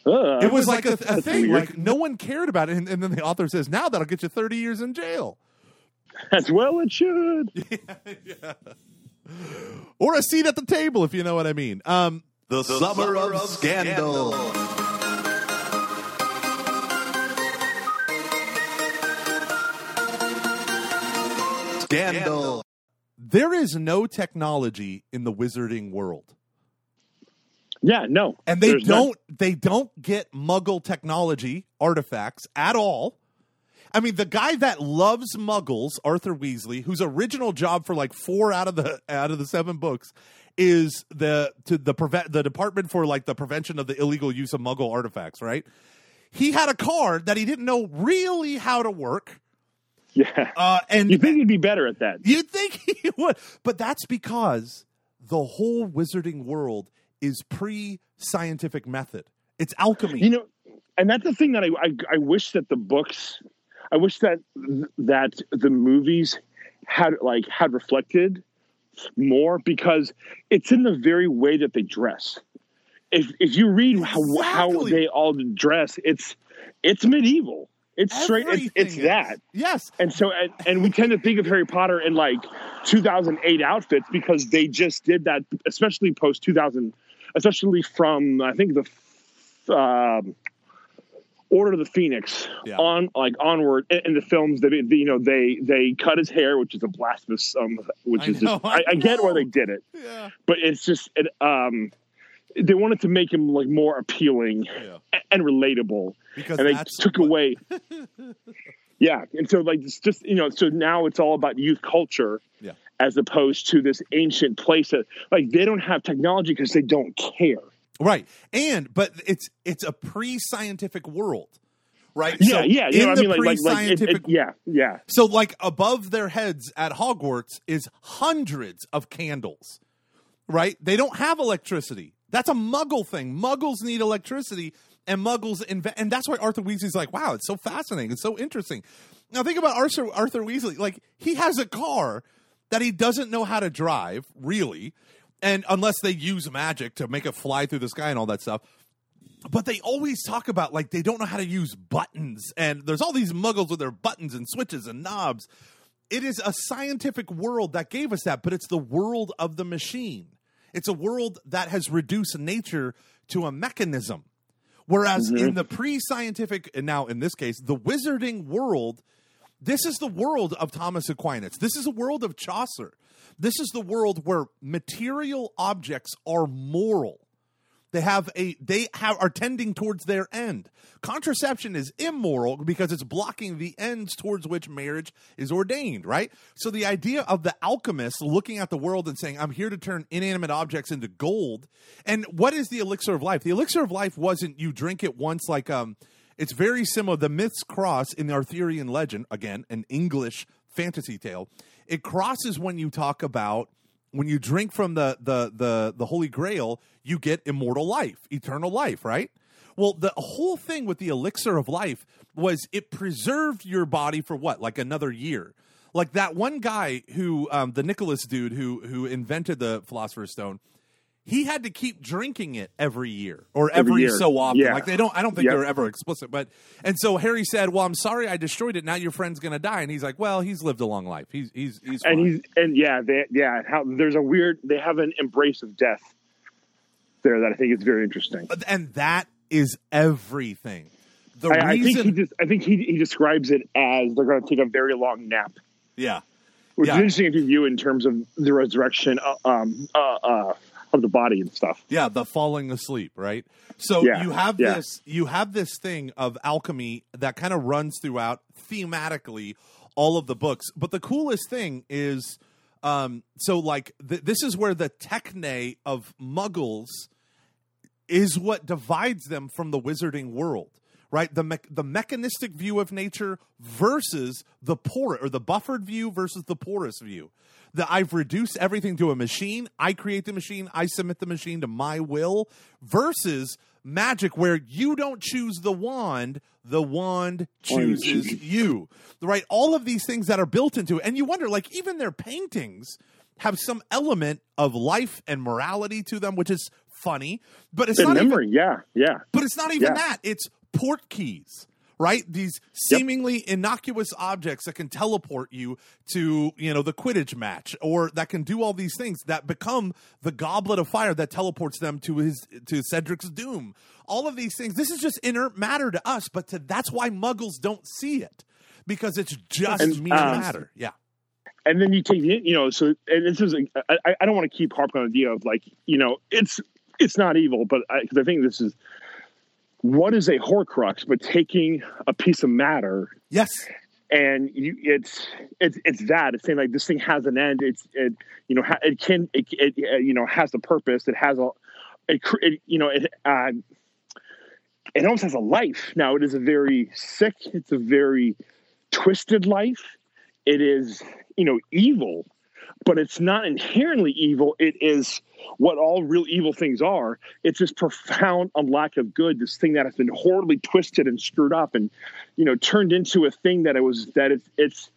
Uh, It was like a, a thing. weird. Like no one cared about it. And, and then the author says, "Now that'll get you thirty years in jail." as well it should. or a seat at the table, if you know what I mean. Um, The, summer, of, scandal. Scandal. there is no technology in the wizarding world, Yeah, no, and they don't. They don't get Muggle technology artifacts at all. I mean, the guy that loves Muggles, Arthur Weasley, whose original job for like four out of the out of the seven books is the to the prevent the department for like the prevention of the illegal use of Muggle artifacts. Right? He had a card that he didn't know really how to work, Yeah, uh, and you think he'd be better at that? You'd think he would, but that's because the whole wizarding world is pre-scientific method. It's alchemy. You know, and that's the thing that I, I I wish that the books, I wish that that the movies had like had reflected more because it's in the very way that they dress. If if you read how how they all dress, it's it's medieval. It's straight. It's, it's that. Yes. And so, and, and we tend to think of Harry Potter in like 2008 outfits because they just did that, especially post 2000, especially from I think the um, Order of the Phoenix Yeah. on like onward in, in the films that you know they they cut his hair, which is a blasphemous, um, which I is know, just I, I get why they did it, Yeah. but it's just it, um they wanted to make him like more appealing Yeah. and relatable Because and they took what- away yeah and so like it's just you know so now it's all about youth culture Yeah. As opposed to this ancient place that like they don't have technology because they don't care Right. And but it's it's a pre-scientific world. Right? yeah So yeah you in know what the i mean like like, like it, pre-scientific it, yeah yeah So, like above their heads at Hogwarts is hundreds of candles, right? They don't have electricity. That's a Muggle thing. Muggles need electricity, and Muggles invent, and that's why Arthur Weasley's like, wow, it's so fascinating, it's so interesting. Now, think about Arthur Arthur Weasley. Like he has a car that he doesn't know how to drive, really, and unless they use magic to make it fly through the sky and all that stuff. But they always talk about like they don't know how to use buttons and there's all these muggles with their buttons and switches and knobs. It is a scientific world that gave us that but it's the world of the machine. It's a world that has reduced nature to a mechanism. Whereas mm-hmm. in the pre-scientific and now in this case the wizarding world this is the world of Thomas Aquinas. This is a world of Chaucer. This is the world where material objects are moral. They have a they have are tending towards their end. Contraception is immoral because it's blocking the ends towards which marriage is ordained, right? So the idea of the alchemist looking at the world and saying, "I'm here to turn inanimate objects into gold." And what is the elixir of life? The elixir of life wasn't you drink it once like um it's very similar. The myth's cross in the Arthurian legend, again, an English fantasy tale. It crosses when you talk about when you drink from the the the the Holy Grail, you get immortal life, eternal life, right? Well, the whole thing with the elixir of life was it preserved your body for what, like another year. Like that one guy who, um, the Nicholas dude who who invented the Philosopher's Stone, he had to keep drinking it every year or every, Every year. so often. Yeah. Like they don't, I don't think Yep. they're ever explicit. But and so Harry said, "Well, I'm sorry I destroyed it. Now your friend's gonna die." And he's like, "Well, he's lived a long life. He's he's he's and fine." he's and yeah they yeah how there's a weird they have an embrace of death there that i think is very interesting and that is everything. The I, I think reason, he just i think he, he describes it as they're going to take a very long nap yeah, which Yeah. is interesting if you view in terms of the resurrection uh, um, uh, uh, of the body and stuff. yeah, the falling asleep, right? So Yeah, you have yeah. this, you have this thing of alchemy that kind of runs throughout thematically all of the books. But the coolest thing is, um, so like th- this is where the techne of Muggles is what divides them from the wizarding world right? The me- the mechanistic view of nature versus the porous or the buffered view versus the porous view. That I've reduced everything to a machine. I create the machine. I submit the machine to my will versus magic where you don't choose the wand. The wand chooses you. Right? All of these things that are built into it. And you wonder like even their paintings have some element of life and morality to them which is funny but it's In not even memory, yeah, yeah. but it's not even Yeah. that. It's port keys, right? These seemingly innocuous objects that can teleport you to, you know, the Quidditch match or that can do all these things that become the goblet of fire that teleports them to his to Cedric's doom. All of these things. This is just inert matter to us, but to, that's why muggles don't see it because it's just And, mere um, matter. Yeah. And then you take you know, so and this is, I, I don't want to keep harping on the idea of like, you know, it's it's not evil, but because I, think this is what is a Horcrux, but taking a piece of matter Yes. and you, it's it's it's that it's saying like this thing has an end. It's it you know it can it, it you know has a purpose. It has a it, it you know it uh, it almost has a life. Now it is a very sick. It's a very twisted life. It is you know evil, but it's not inherently evil. It is what all real evil things are. It's this profound lack of good, this thing that has been horribly twisted and screwed up, and you know turned into a thing that it was that it's it's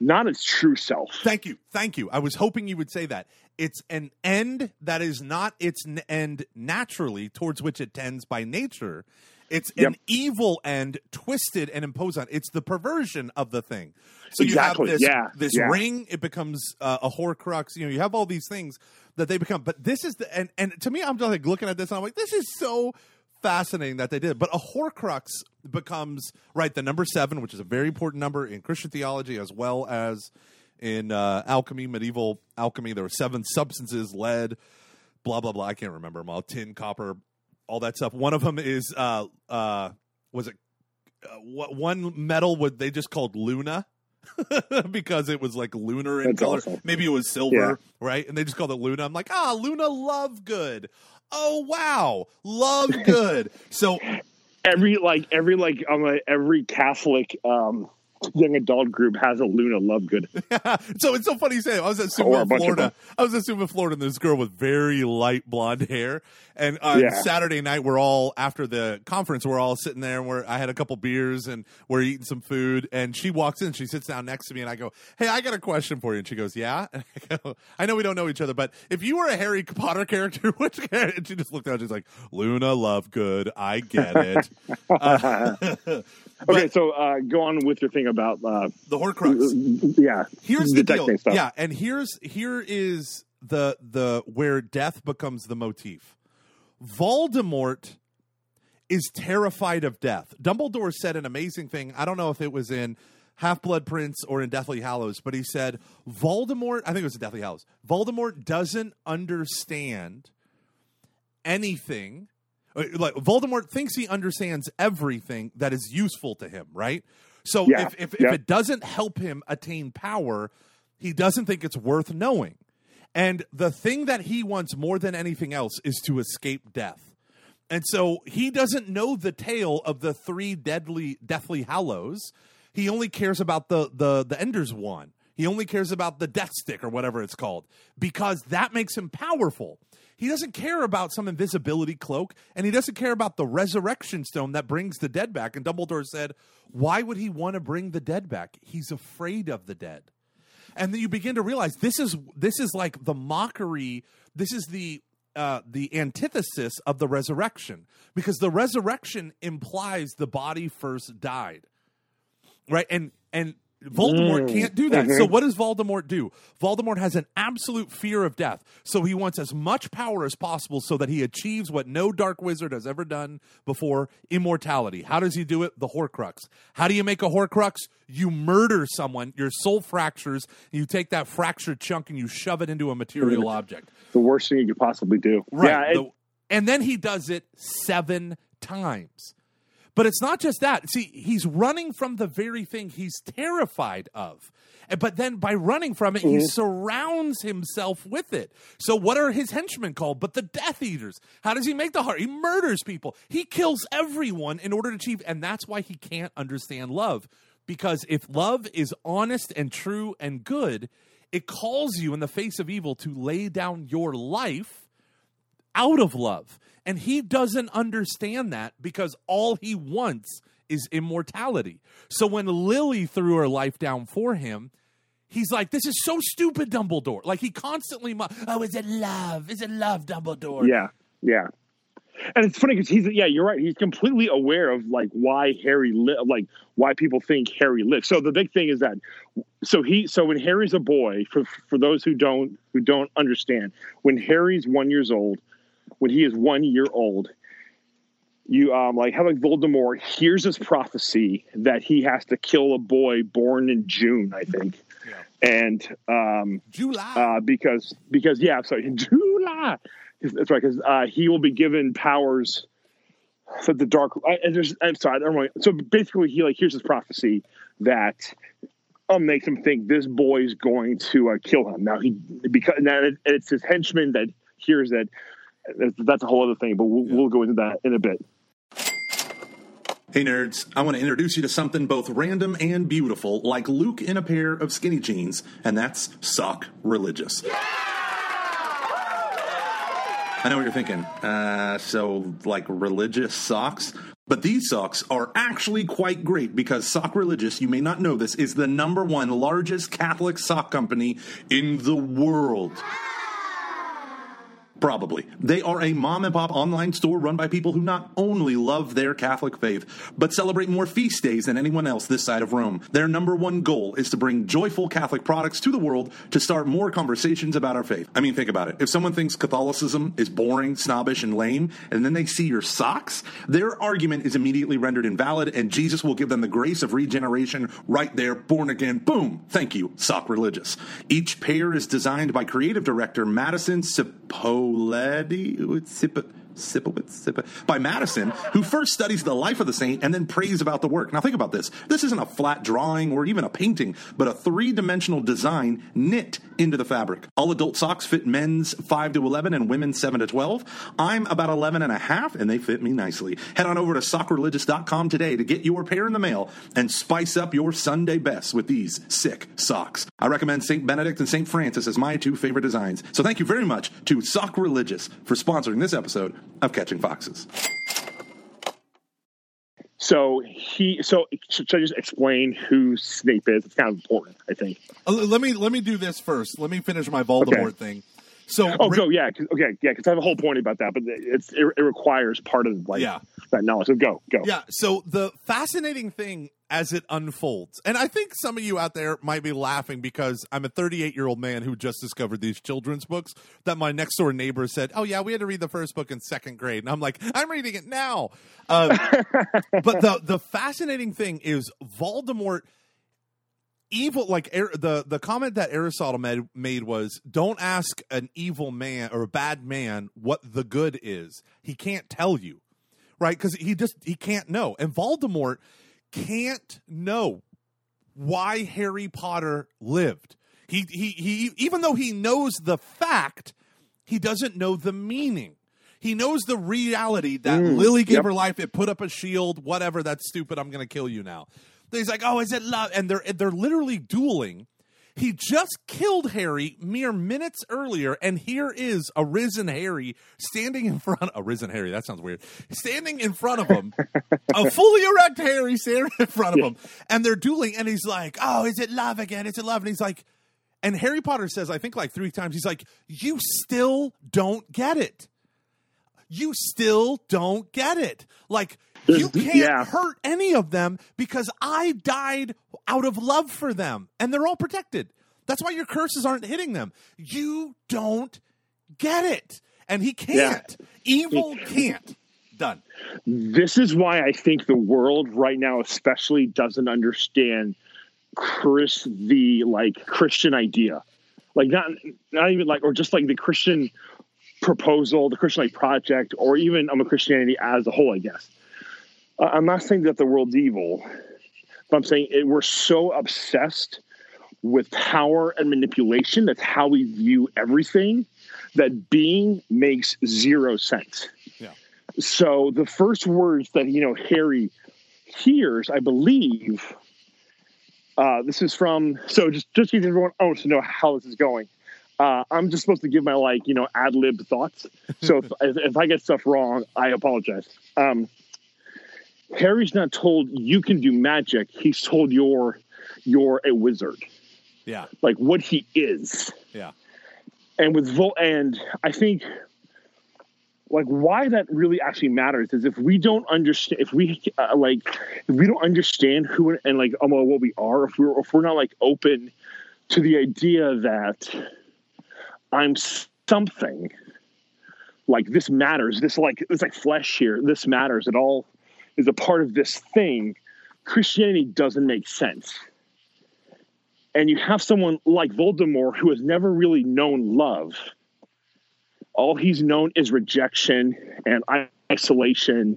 not its true self. Thank you. Thank you. I was hoping you would say that. It's an end that is not its n- end naturally towards which it tends by nature. It's Yep. an evil end twisted and imposed on. It's the perversion of the thing. So Exactly. you have this Yeah. this Yeah. ring, it becomes uh, a horcrux. You know, you have all these things that they become. But this is the and and to me, I'm just like looking at this and I'm like, this is so fascinating that they did. But a horcrux becomes right the number seven, which is a very important number in Christian theology as well as in uh, alchemy, medieval alchemy. There were seven substances: lead, blah blah blah. I can't remember them all. Tin, copper, all that stuff. One of them is uh uh was it uh, what one metal would they just called Luna. because it was like lunar in That's color. awesome. Maybe it was silver, right? And they just called it Luna. I'm like, ah, Luna Lovegood. Oh wow, love good. so Every like every like um, every Catholic um, young adult group has a Luna Lovegood. so it's so funny you say it. I was at Or Suva, a bunch of Florida. I was at Suva, Florida, and this girl with very light blonde hair. And on Yeah. Saturday night, we're all after the conference. We're all sitting there, and we're I had a couple beers, and we're eating some food. And she walks in, she sits down next to me, and I go, "Hey, I got a question for you." And she goes, "Yeah." And I go, "I know we don't know each other, but if you were a Harry Potter character, which character?" And she just looked out. She's like, "Luna Lovegood, I get it." Uh, Okay, so uh, go on with your thing about uh, the Horcrux. yeah, here's the deal. stuff. Yeah, and here's here is the the where death becomes the motif. Voldemort is terrified of death. Dumbledore said an amazing thing. I don't know if it was in Half Blood Prince or in Deathly Hallows, but he said Voldemort. I think it was in Deathly Hallows. Voldemort doesn't understand anything. Uh, Like Voldemort thinks he understands everything that is useful to him, right? So Yeah, if if, if it doesn't help him attain power, he doesn't think it's worth knowing. And the thing that he wants more than anything else is to escape death. And so he doesn't know the tale of the three deadly deathly hallows. He only cares about the the the Ender's one. He only cares about the death stick or whatever it's called because that makes him powerful. He doesn't care about some invisibility cloak and he doesn't care about the resurrection stone that brings the dead back. And Dumbledore said, "Why would he want to bring the dead back? He's afraid of the dead." and then you begin to realize this is this is like the mockery this is the uh, the antithesis of the resurrection because the resurrection implies the body first died right and and Voldemort Mm. can't do that. So what does Voldemort do? Voldemort has an absolute fear of death. So he wants as much power as possible so that he achieves what no dark wizard has ever done before, immortality. How does he do it? The Horcrux. How do you make a Horcrux? You murder someone, your soul fractures, you take that fractured chunk and you shove it into a material object. the worst thing you could possibly do. Right. Yeah, it- The- and then he does it seven times. But it's not just that. See, he's running from the very thing he's terrified of. But then by running from it, he mm-hmm. surrounds himself with it. So what are his henchmen called? But the Death Eaters. How does he make the heart? He murders people. He kills everyone in order to achieve. And that's why he can't understand love. Because if love is honest and true and good, it calls you in the face of evil to lay down your life out of love. And he doesn't understand that because all he wants is immortality. So when Lily threw her life down for him, he's like, This is so stupid, Dumbledore. Like he constantly, oh, is it love? Is it love, Dumbledore? yeah, yeah. And it's funny because he's yeah, you're right. He's completely aware of like why Harry li- like why people think Harry lives. So the big thing is that so he so when Harry's a boy, for for those who don't who don't understand, when Harry's one years old, when he is one year old, you um like how like Voldemort hears this prophecy that he has to kill a boy born in June, I think. And um July. uh, because because yeah, sorry, July. That's right, because uh, he will be given powers for the dark. I, and there's, I'm sorry, I don't know. So basically, he like hears this prophecy that um makes him think this boy is going to uh, kill him. Now he because now it, it's his henchman that hears that. That's, that's a whole other thing, but we'll, we'll go into that in a bit. Hey nerds, I want to introduce you to something both random and beautiful, like Luke in a pair of skinny jeans, and that's Sock Religious. I know what you're thinking. Uh, so, like religious socks? But these socks are actually quite great because Sock Religious, you may not know this, is the number one largest Catholic sock company in the world. Probably. They are a mom and pop online store run by people who not only love their Catholic faith, but celebrate more feast days than anyone else this side of Rome. Their number one goal is to bring joyful Catholic products to the world to start more conversations about our faith. I mean, think about it. If someone thinks Catholicism is boring, snobbish, and lame, and then they see your socks, their argument is immediately rendered invalid, and Jesus will give them the grace of regeneration right there, born again. Boom! Thank you, Sock Religious. Each pair is designed by creative director Madison o LED, o Lady by Madison, who first studies the life of the saint and then prays about the work. Now, think about this. This isn't a flat drawing or even a painting, but a three dimensional design knit into the fabric. All adult socks fit men's 5 to 11 and women's 7 to 12. I'm about 11 and a half, and they fit me nicely. Head on over to sockreligious.com today to get your pair in the mail and spice up your Sunday best with these sick socks. I recommend St. Benedict and St. Francis as my two favorite designs. So thank you very much to Sock Religious for sponsoring this episode of Catching Foxes. So he, so should I just explain who Snape is? It's kind of important, I think. Uh, let me let me do this first. Let me finish my Voldemort okay. thing. So, oh, go yeah, okay, yeah, because I have a whole point about that, but it's it, it requires part of like yeah. that knowledge. So go, go. Yeah. So the fascinating thing as it unfolds, and I think some of you out there might be laughing because I'm a 38 year old man who just discovered these children's books that my next door neighbor said, "Oh yeah, we had to read the first book in second grade," and I'm like, "I'm reading it now." Um, but the the fascinating thing is Voldemort evil like the the comment that aristotle made, made was don't ask an evil man or a bad man what the good is. He can't tell you. Right? Because he just he can't know. And voldemort can't know why harry potter lived he he he even though he knows the fact he doesn't know the meaning he knows the reality that mm, Lily gave yep. her life. It put up a shield. Whatever. That's stupid. I'm going to kill you now. He's like, oh, is it love? And they're they're literally dueling. He just killed Harry mere minutes earlier, and here is a risen Harry standing in front. A risen Harry, that sounds weird. Standing in front of him, a fully erect Harry standing in front of him, and they're dueling. And he's like, "Oh, is it love again? Is it love?" And he's like, and Harry Potter says, I think like three times, he's like, "You still don't get it. You still don't get it. Like." You can't yeah. hurt any of them because I died out of love for them and they're all protected. That's why your curses aren't hitting them. You don't get it. And he can't. Yeah. Evil can't. Done. This is why I think the world right now, especially, doesn't understand Chris, the like Christian idea. Like, not, not even like, or just like the Christian proposal, the Christian like project, or even um, a Christianity as a whole, I guess I'm not saying that the world's evil, but I'm saying it, we're so obsessed with power and manipulation. That's how we view everything. That being makes zero sense. Yeah. So the first words that you know Harry hears, I believe, uh, this is from. So just just because everyone owns to know how this is going. Uh, I'm just supposed to give my like you know ad lib thoughts. So if, if, if I get stuff wrong, I apologize. Um, Harry's not told you can do magic. He's told you're you're a wizard. Yeah. Like what he is. Yeah. And with Vol and I think like why that really actually matters is if we don't understand if we uh, like if we don't understand who and like um, what we are if we're if we're not like open to the idea that I'm something like this matters this like it's like flesh here this matters it all is a part of this thing, Christianity doesn't make sense. And you have someone like Voldemort who has never really known love. All he's known is rejection and isolation.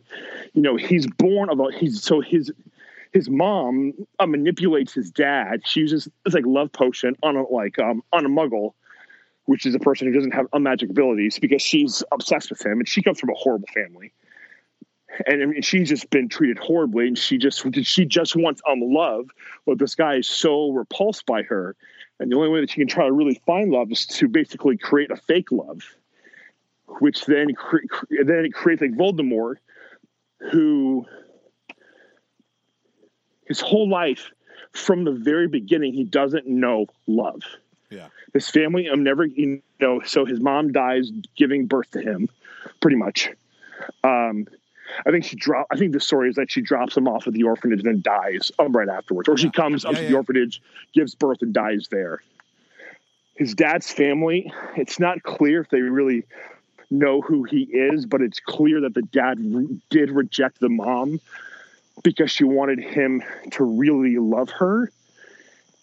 You know, he's born of a he's so his his mom uh, manipulates his dad. She uses like love potion on a like um on a muggle, which is a person who doesn't have magic abilities because she's obsessed with him and she comes from a horrible family and I mean, she's just been treated horribly, and she just she just wants um love, but this guy is so repulsed by her, and the only way that she can try to really find love is to basically create a fake love, which then cre- then it creates like Voldemort, who his whole life from the very beginning he doesn't know love. Yeah. His family, I'm never, you know, so his mom dies giving birth to him, pretty much. Um, I think she drop. I think the story is that she drops him off at the orphanage and then dies um, right afterwards, or she comes up Yeah, to yeah. the orphanage, gives birth, and dies there. His dad's family. It's not clear if they really know who he is, but it's clear that the dad re- did reject the mom because she wanted him to really love her.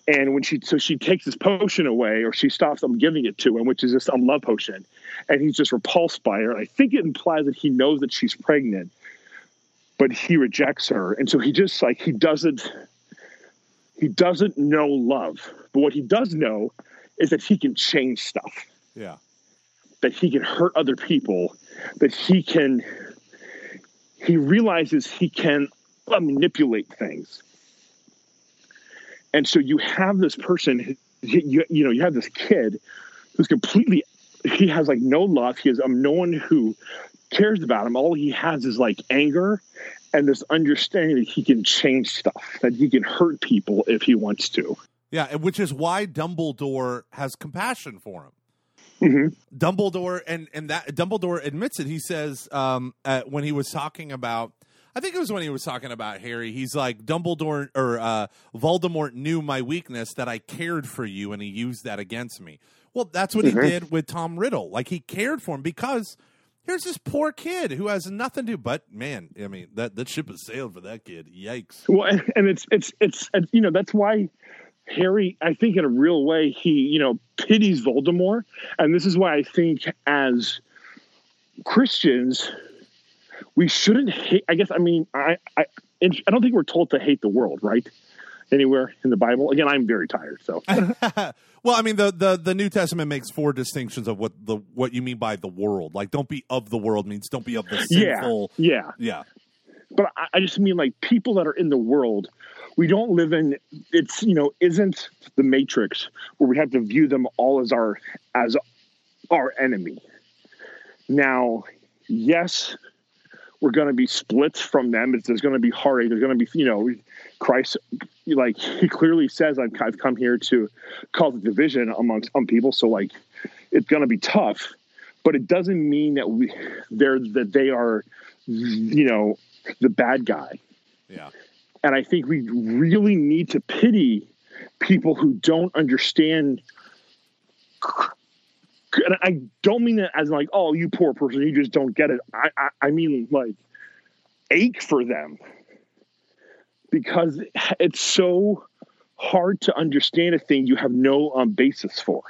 And when she so she takes his potion away, or she stops them giving it to him, which is this um, love potion, and he's just repulsed by her. I think it implies that he knows that she's pregnant, but he rejects her, and so he just like he doesn't he doesn't know love. But what he does know is that he can change stuff, Yeah. that he can hurt other people, that he can he realizes he can manipulate things. And so you have this person, you, you know, you have this kid who's completely, he has like no love. He has um, no one who cares about him. All he has is like anger and this understanding that he can change stuff, that he can hurt people if he wants to. Yeah, which is why Dumbledore has compassion for him. Mm-hmm. Dumbledore and and that Dumbledore admits it. He says um, uh, when he was talking about, I think it was when he was talking about Harry. He's like Dumbledore or uh, Voldemort knew my weakness that I cared for you, and he used that against me. Well, that's what Mhm. he did with Tom Riddle. Like he cared for him because here's this poor kid who has nothing to do. But man, I mean that that ship has sailed for that kid. Yikes! Well, and, and it's, it's, it's, you know, that's why Harry, I think in a real way, he, you know, pities Voldemort. And this is why I think as Christians, we shouldn't hate, I guess, I mean, I, I, I don't think we're told to hate the world, right? Anywhere in the Bible. Again, I'm very tired. So, well, I mean the, the the New Testament makes four distinctions of what the what you mean by the world. Like, don't be of the world means don't be of the yeah, yeah. Yeah, but I, I just mean like people that are in the world we don't live in it's you know isn't the matrix where we have to view them all as our as our enemy now yes we're going to be split from them it's, there's going to be heartache there's going to be you know christ like he clearly says I've, I've come here to cause a division amongst some people so like it's going to be tough but it doesn't mean that we they're that they are you know the bad guy. yeah, And I think we really need to pity people who don't understand. And I don't mean that as like, oh, you poor person, you just don't get it. I, I, I mean, like, ache for them because it's so hard to understand a thing you have no um, basis for.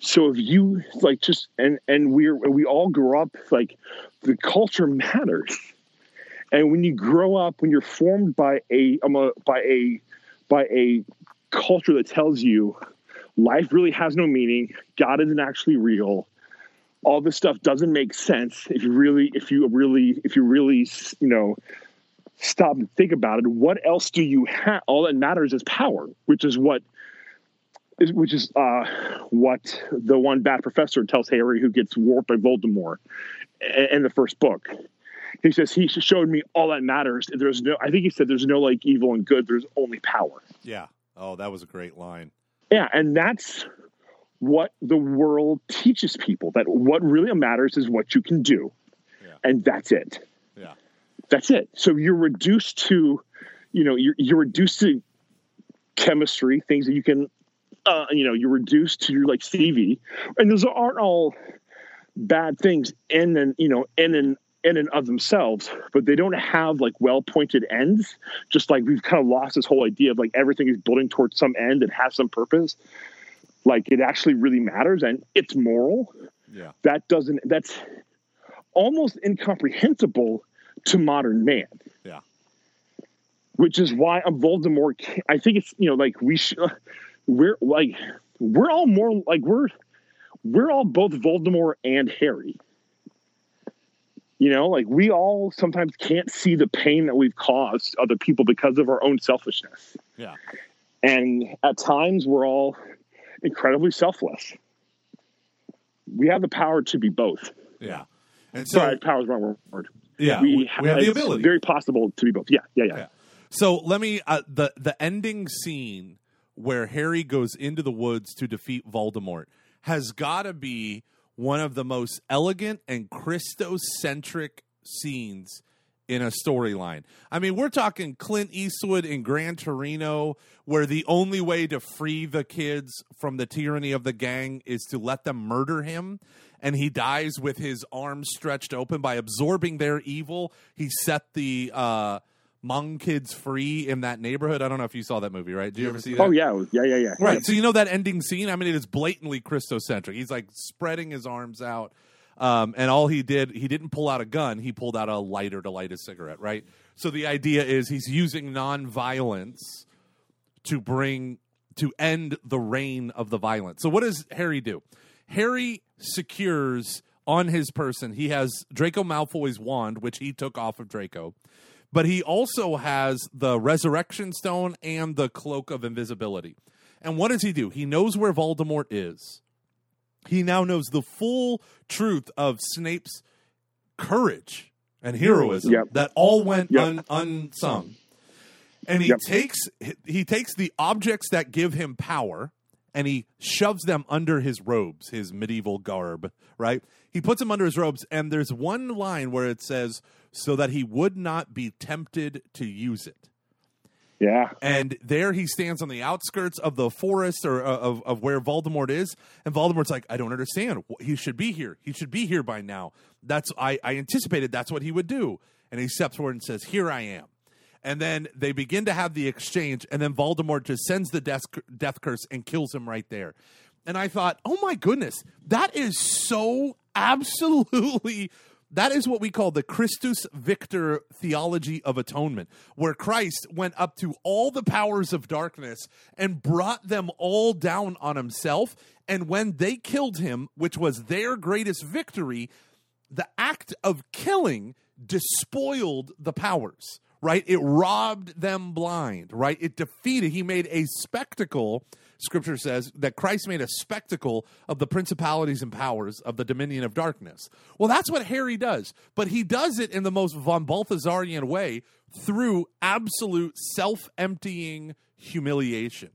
So if you like just and and we're we all grow up like the culture matters. And when you grow up, when you're formed by a, um, a by a by a culture that tells you life really has no meaning, God isn't actually real, all this stuff doesn't make sense if you really if you really if you really you know stop and think about it. What else do you have? All that matters is power, which is what is which is uh, what the one bad professor tells Harry, who gets warped by Voldemort in the first book. He says he showed me all that matters. There's no, I think he said there's no like evil and good. There's only power. yeah. Oh, that was a great line. Yeah, and that's what the world teaches people. That what really matters is what you can do, Yeah. and that's it. That's it. So you're reduced to, you know, you're you're reduced to chemistry, things that you can, uh, you know, you're reduced to your like CV, and those aren't all bad things in and you know in and in and of themselves, but they don't have like well pointed ends. Just like we've kind of lost this whole idea of like everything is building towards some end and has some purpose. Like it actually really matters and it's moral yeah, that doesn't that's almost incomprehensible to modern man yeah, which is why a voldemort i think it's you know like we should we're like we're all more like we're we're all both voldemort and harry You know, like we all sometimes can't see the pain that we've caused other people because of our own selfishness. Yeah. And at times we're all incredibly selfless. We have the power to be both. Yeah. And so Sorry, power is wrong word. Yeah, we, we have the it's ability. Very possible to be both. Yeah, yeah, yeah. Yeah. So let me uh, the the ending scene where Harry goes into the woods to defeat Voldemort has got to be one of the most elegant and Christocentric scenes in a storyline. I mean, we're talking Clint Eastwood in Gran Torino, where the only way to free the kids from the tyranny of the gang is to let them murder him. And he dies with his arms stretched open by absorbing their evil. He set the uh, Hmong kids free in that neighborhood. I don't know if you saw that movie, right? Do you ever see that? Oh yeah, yeah, yeah, yeah. Right. So you know that ending scene? I mean, it is blatantly Christocentric. He's like spreading his arms out. Um, and all he did, he didn't pull out a gun. He pulled out a lighter to light a cigarette, right? So the idea is he's using nonviolence to bring, to end the reign of the violence. So what does Harry do? Harry secures on his person, he has Draco Malfoy's wand, which he took off of Draco but he also has the resurrection stone and the cloak of invisibility. And what does he do? He knows where Voldemort is. He now knows the full truth of Snape's courage and heroism Yep. that all went Yep. un- unsung. And he Yep. takes he takes the objects that give him power and he shoves them under his robes, his medieval garb, right? He puts them under his robes and there's one line where it says so that he would not be tempted to use it. Yeah. And there he stands on the outskirts of the forest or uh, of, of where Voldemort is. And Voldemort's like, I don't understand. He should be here. He should be here by now. That's I, I anticipated that's what he would do. And he steps forward and says, Here I am. And then they begin to have the exchange, and then Voldemort just sends the death, death curse and kills him right there. And I thought, oh my goodness, that is so absolutely that is what we call the Christus Victor theology of atonement, where Christ went up to all the powers of darkness and brought them all down on himself. And when they killed him, which was their greatest victory, the act of killing despoiled the powers, right? It robbed them blind, right? It defeated, he made a spectacle scripture says that Christ made a spectacle of the principalities and powers of the dominion of darkness. Well, that's what Harry does, but he does it in the most von Balthasarian way through absolute self emptying humiliation.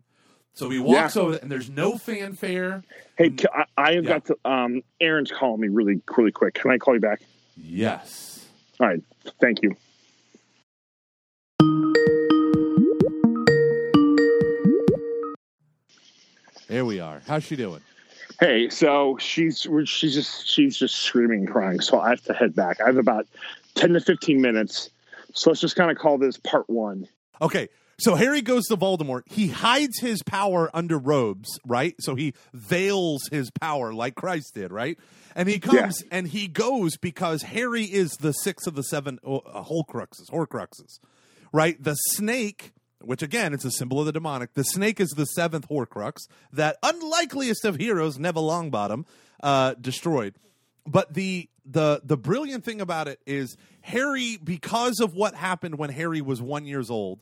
So he walks Yeah. over, and there's no fanfare. Hey, I, I have Yeah. got to. Um, Aaron's calling me really, really quick. Can I call you back? Yes. All right. Thank you. There we are. How's she doing? Hey, so she's she's just she's just screaming crying. So I have to head back. I have about ten to fifteen minutes. So let's just kind of call this part one. Okay, so Harry goes to Voldemort. He hides his power under robes, right? So he veils his power like Christ did, right? And he comes and he goes because Harry is the six of the seven uh, Horcruxes, Horcruxes, right? The snake, which again it's a symbol of the demonic. The snake is the seventh Horcrux that unlikeliest of heroes, Neville Longbottom, uh, destroyed. But the the the brilliant thing about it is Harry, because of what happened when Harry was one years old,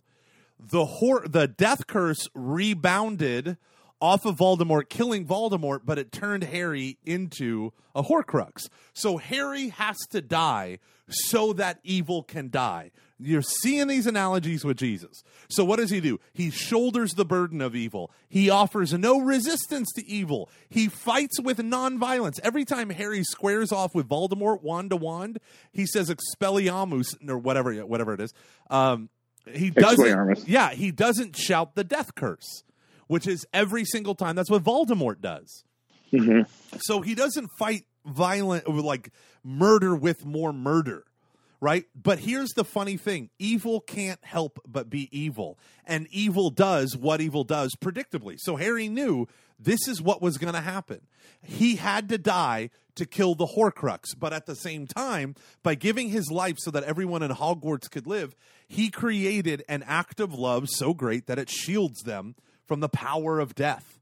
the hor- the death curse rebounded off of Voldemort, killing Voldemort, but it turned Harry into a Horcrux. So Harry has to die so that evil can die. You're seeing these analogies with Jesus. So what does he do? He shoulders the burden of evil. He offers no resistance to evil. He fights with nonviolence. Every time Harry squares off with Voldemort wand to wand, he says Expelliarmus or whatever whatever it is. Um, he doesn't. Yeah, he doesn't shout the death curse, which is every single time. That's what Voldemort does. So he doesn't fight violent, like murder with more murder, right? But here's the funny thing evil can't help but be evil. And evil does what evil does predictably. So Harry knew this is what was going to happen. He had to die to kill the Horcrux, but at the same time, by giving his life so that everyone in Hogwarts could live, he created an act of love so great that it shields them from the power of death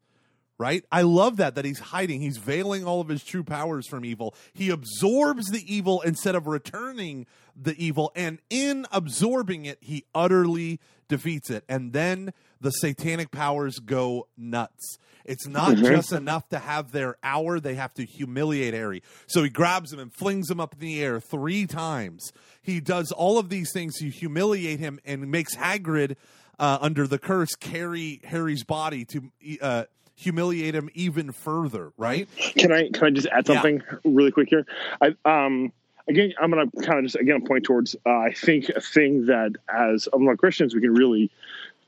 right? I love that that he's hiding. He's veiling all of his true powers from evil. He absorbs the evil instead of returning the evil, and in absorbing it, he utterly defeats it. And then the satanic powers go nuts. It's not just enough to have their hour, they have to humiliate Harry. So he grabs him and flings him up in the air three times. He does all of these things to humiliate him and makes Hagrid, uh, under the curse, carry Harry's body to uh, humiliate him even further, right? Can I can I just add Yeah. something really quick here? I um again I'm gonna kind of just again point towards uh, I think a thing that as among Christians we can really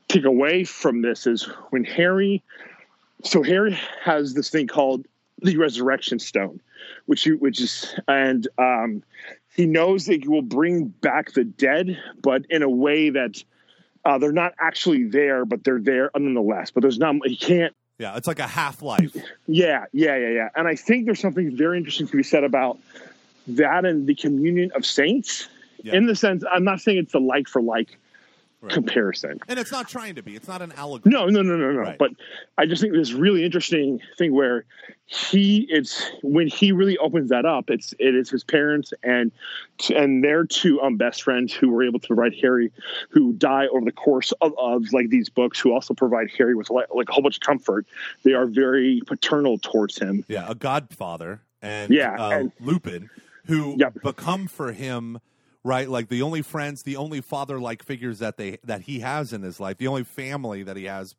take away from this is when Harry so Harry has this thing called the resurrection stone, which you which is and um he knows that he will bring back the dead, but in a way that uh, they're not actually there, but they're there nonetheless. But there's not he can't Yeah, it's like a half life. yeah, yeah, yeah, yeah. And I think there's something very interesting to be said about that and the communion of saints. Yeah. In the sense, I'm not saying it's a like for like Right. comparison. And it's not trying to be. It's not an allegory. No, no, no, no, no. Right. But I just think this really interesting thing where he it's when he really opens that up, it's it is his parents and and their two um best friends who were able to provide Harry, who die over the course of, of like these books, who also provide Harry with like, like a whole bunch of comfort. They are very paternal towards him. Yeah, a godfather and Yeah, uh, and- Lupin, who Yep. become for him right like the only friends, the only father like figures that they that he has in his life, the only family that he has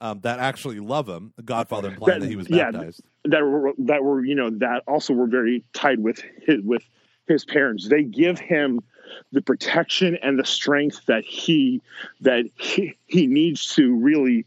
um, that actually love him. The Godfather implying that, he was yeah, baptized. that were that were you know that also were very tied with his with his parents. They give him the protection and the strength that he that he, he needs to really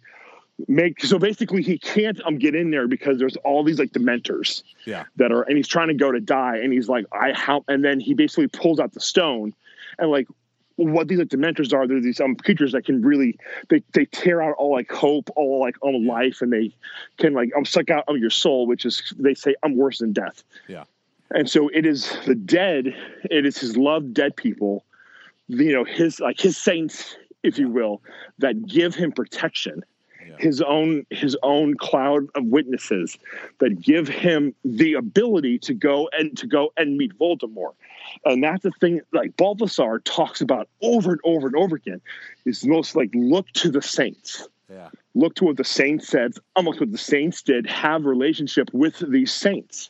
make. So basically, he can't um get in there because there's all these like dementors Yeah, that are and he's trying to go to die and he's like I how and then he basically pulls out the stone and like what these like dementors are they're these um creatures that can really they they tear out all like hope all like um life and they can like um suck out of your soul which is they say I'm worse than death. Yeah, and so it is the dead it is his loved dead people you know his like his saints if you will that give him protection Yeah. his own his own cloud of witnesses that give him the ability to go and to go and meet Voldemort. And that's the thing like Balthasar talks about over and over and over again is most like look to the saints yeah, look to what the saints said, almost what the saints did, have relationship with these saints.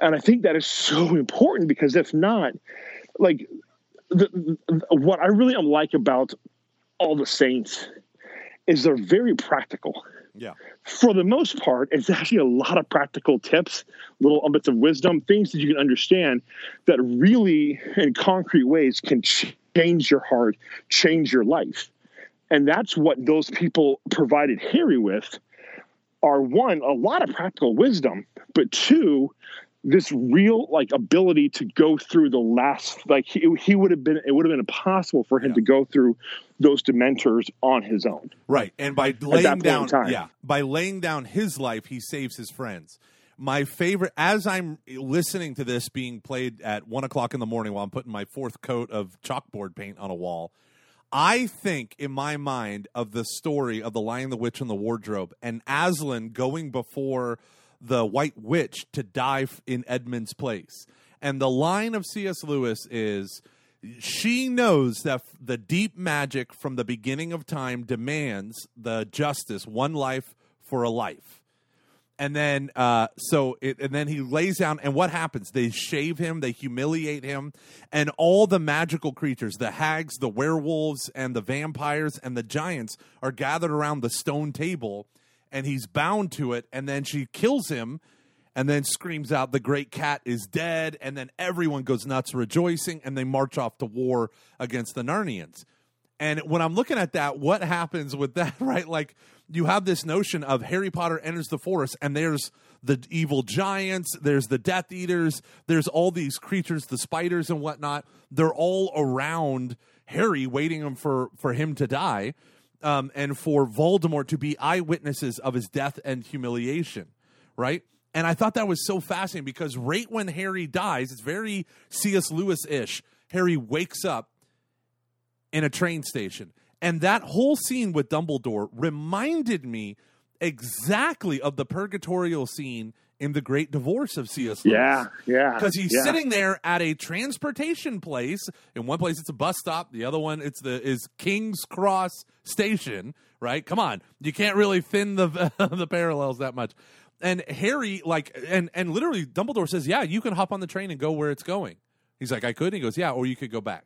And I think that is so important because if not, like the, the, what I really like about all the saints is they're very practical. yeah, For the most part, it's actually a lot of practical tips, little bits of wisdom, things that you can understand that really, in concrete ways, can change your heart, change your life and that's what those people provided Harry with are one a lot of practical wisdom but two this real like ability to go through the last like he, he would have been it would have been impossible for him Yeah. to go through those dementors on his own right. And by laying down, yeah, by laying down his life, he saves his friends. My favorite, as I'm listening to this being played at one o'clock in the morning while I'm putting my fourth coat of chalkboard paint on a wall, I think in my mind of the story of the Lion, the Witch, and the Wardrobe, and Aslan going before the White Witch to die in Edmund's place. And the line of C.S. Lewis is she knows that the deep magic from the beginning of time demands the justice, one life for a life and then uh so it, and then he lays down and what happens they shave him they humiliate him and all the magical creatures the hags the werewolves and the vampires and the giants are gathered around the stone table and he's bound to it and then she kills him and then screams out the great cat is dead and then everyone goes nuts rejoicing and they march off to war against the narnians and when I'm looking at that, what happens with that, right? Like you have this notion of Harry Potter enters the forest and there's the evil giants, there's the Death Eaters, there's all these creatures, the spiders and whatnot. They're all around Harry, waiting for for him to die, um, and for Voldemort to be eyewitnesses of his death and humiliation, right? And I thought that was so fascinating because right when Harry dies, it's very C.S. Lewis ish. Harry wakes up in a train station. And that whole scene with Dumbledore reminded me exactly of the purgatorial scene in the Great Divorce of C.S. Lewis. Yeah, yeah. because he's yeah. sitting there at a transportation place. In one place, it's a bus stop. The other one, it's the is King's Cross Station. Right? Come on, you can't really thin the the parallels that much. And Harry, like, and and literally, Dumbledore says, "Yeah, you can hop on the train and go where it's going." He's like, "I could." And he goes, "Yeah, or you could go back."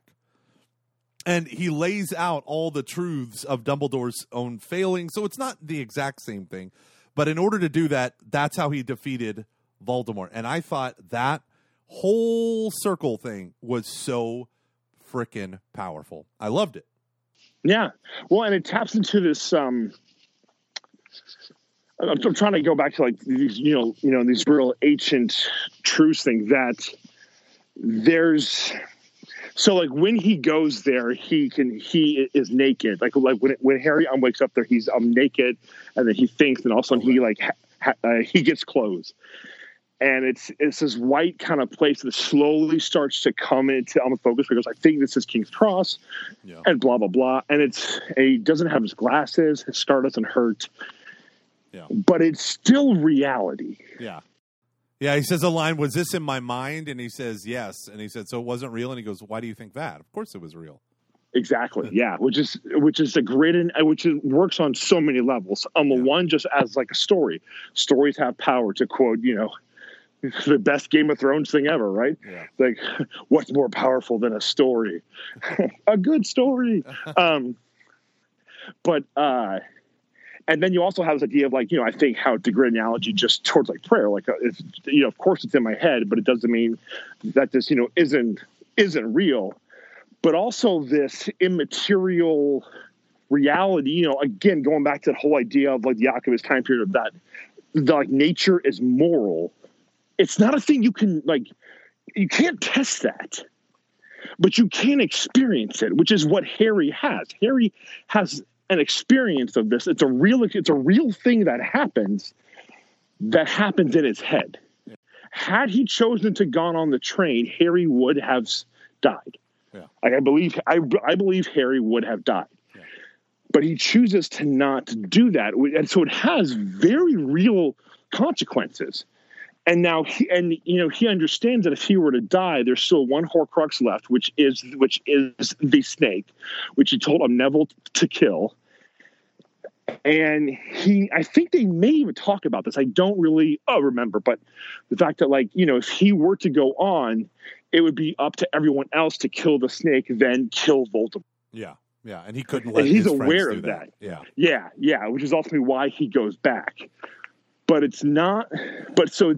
And he lays out all the truths of Dumbledore's own failing. So it's not the exact same thing, but in order to do that, that's how he defeated Voldemort. And I thought that whole circle thing was so freaking powerful. I loved it. Yeah. Well, and it taps into this. Um, I'm, I'm trying to go back to like these, you know, you know, these real ancient truths thing that there's. So like when he goes there, he can he is naked. Like like when when Harry um, wakes up there, he's um naked, and then he thinks, and all of a sudden he like ha, ha, uh, he gets clothes, and it's it's this white kind of place that slowly starts to come into um focus because I think this is King's Cross, Yeah. and blah blah blah, and it's he doesn't have his glasses, his scar doesn't hurt, Yeah. but it's still reality. Yeah. Yeah, he says a line, was this in my mind? And he says, yes. And he said, so it wasn't real? And he goes, why do you think that? Of course it was real. Exactly. Yeah, which is which is a great and which is, works on so many levels. On the Yeah. one, just as like a story. Stories have power. To quote, you know, the best Game of Thrones thing ever, right? Yeah. Like, what's more powerful than a story? a good story. um, but uh, and then you also have this idea of like, you know, I think how the great analogy just towards like prayer, like, uh, it's, you know, of course it's in my head, but it doesn't mean that this, you know, isn't isn't real but also this immaterial reality. You know, again, going back to the whole idea of like the Alchemist time period of that, the, like nature is moral. It's not a thing you can like. You can't test that, but you can experience it, which is what Harry has. Harry has an experience of this. It's a real. It's a real thing that happens. That happens in his head. Had he chosen to gone on the train, Harry would have died. Yeah. Like I believe, I, I believe Harry would have died, Yeah. but he chooses to not do that, and so it has very real consequences. And now, he, and you know, he understands that if he were to die, there's still one Horcrux left, which is which is the snake, which he told him Neville to kill. And he, I think they may even talk about this. I don't really oh, remember, but the fact that, like, you know, if he were to go on, it would be up to everyone else to kill the snake, then kill Voldemort. Yeah. Yeah. And he couldn't let And he's aware of that. Yeah. Yeah, yeah, which is ultimately why he goes back. But it's not. But so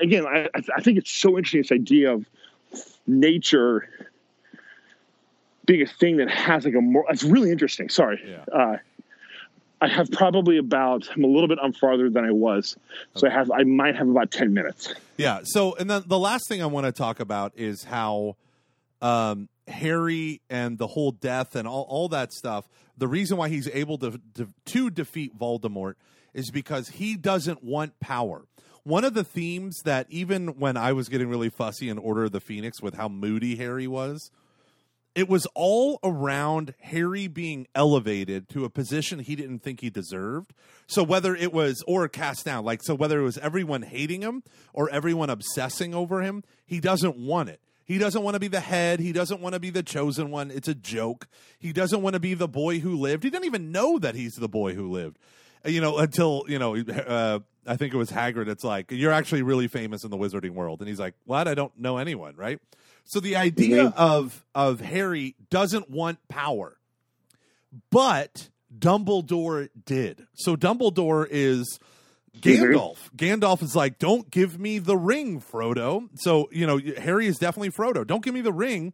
again, I, I think it's so interesting this idea of nature being a thing that has like a more. It's really interesting. Sorry. Yeah. Uh, I have probably about. I'm a little bit on farther than I was, so I have. I might have about ten minutes. Yeah. So, and then the last thing I want to talk about is how um, Harry and the whole death and all, all that stuff. The reason why he's able to, to to defeat Voldemort is because he doesn't want power. One of the themes that even when I was getting really fussy in Order of the Phoenix with how moody Harry was, it was all around Harry being elevated to a position he didn't think he deserved. So whether it was or cast down, like so whether it was everyone hating him or everyone obsessing over him, he doesn't want it. He doesn't want to be the head. He doesn't want to be the chosen one. It's a joke. He doesn't want to be the boy who lived. He didn't even know that he's the boy who lived. You know, until you know, uh, I think it was Hagrid. It's like you're actually really famous in the wizarding world, and he's like, "What? I don't know anyone." Right? So the idea mm-hmm. of of Harry doesn't want power, but Dumbledore did. So Dumbledore is mm-hmm. Gandalf. Gandalf is like, "Don't give me the ring, Frodo." So you know, Harry is definitely Frodo. Don't give me the ring.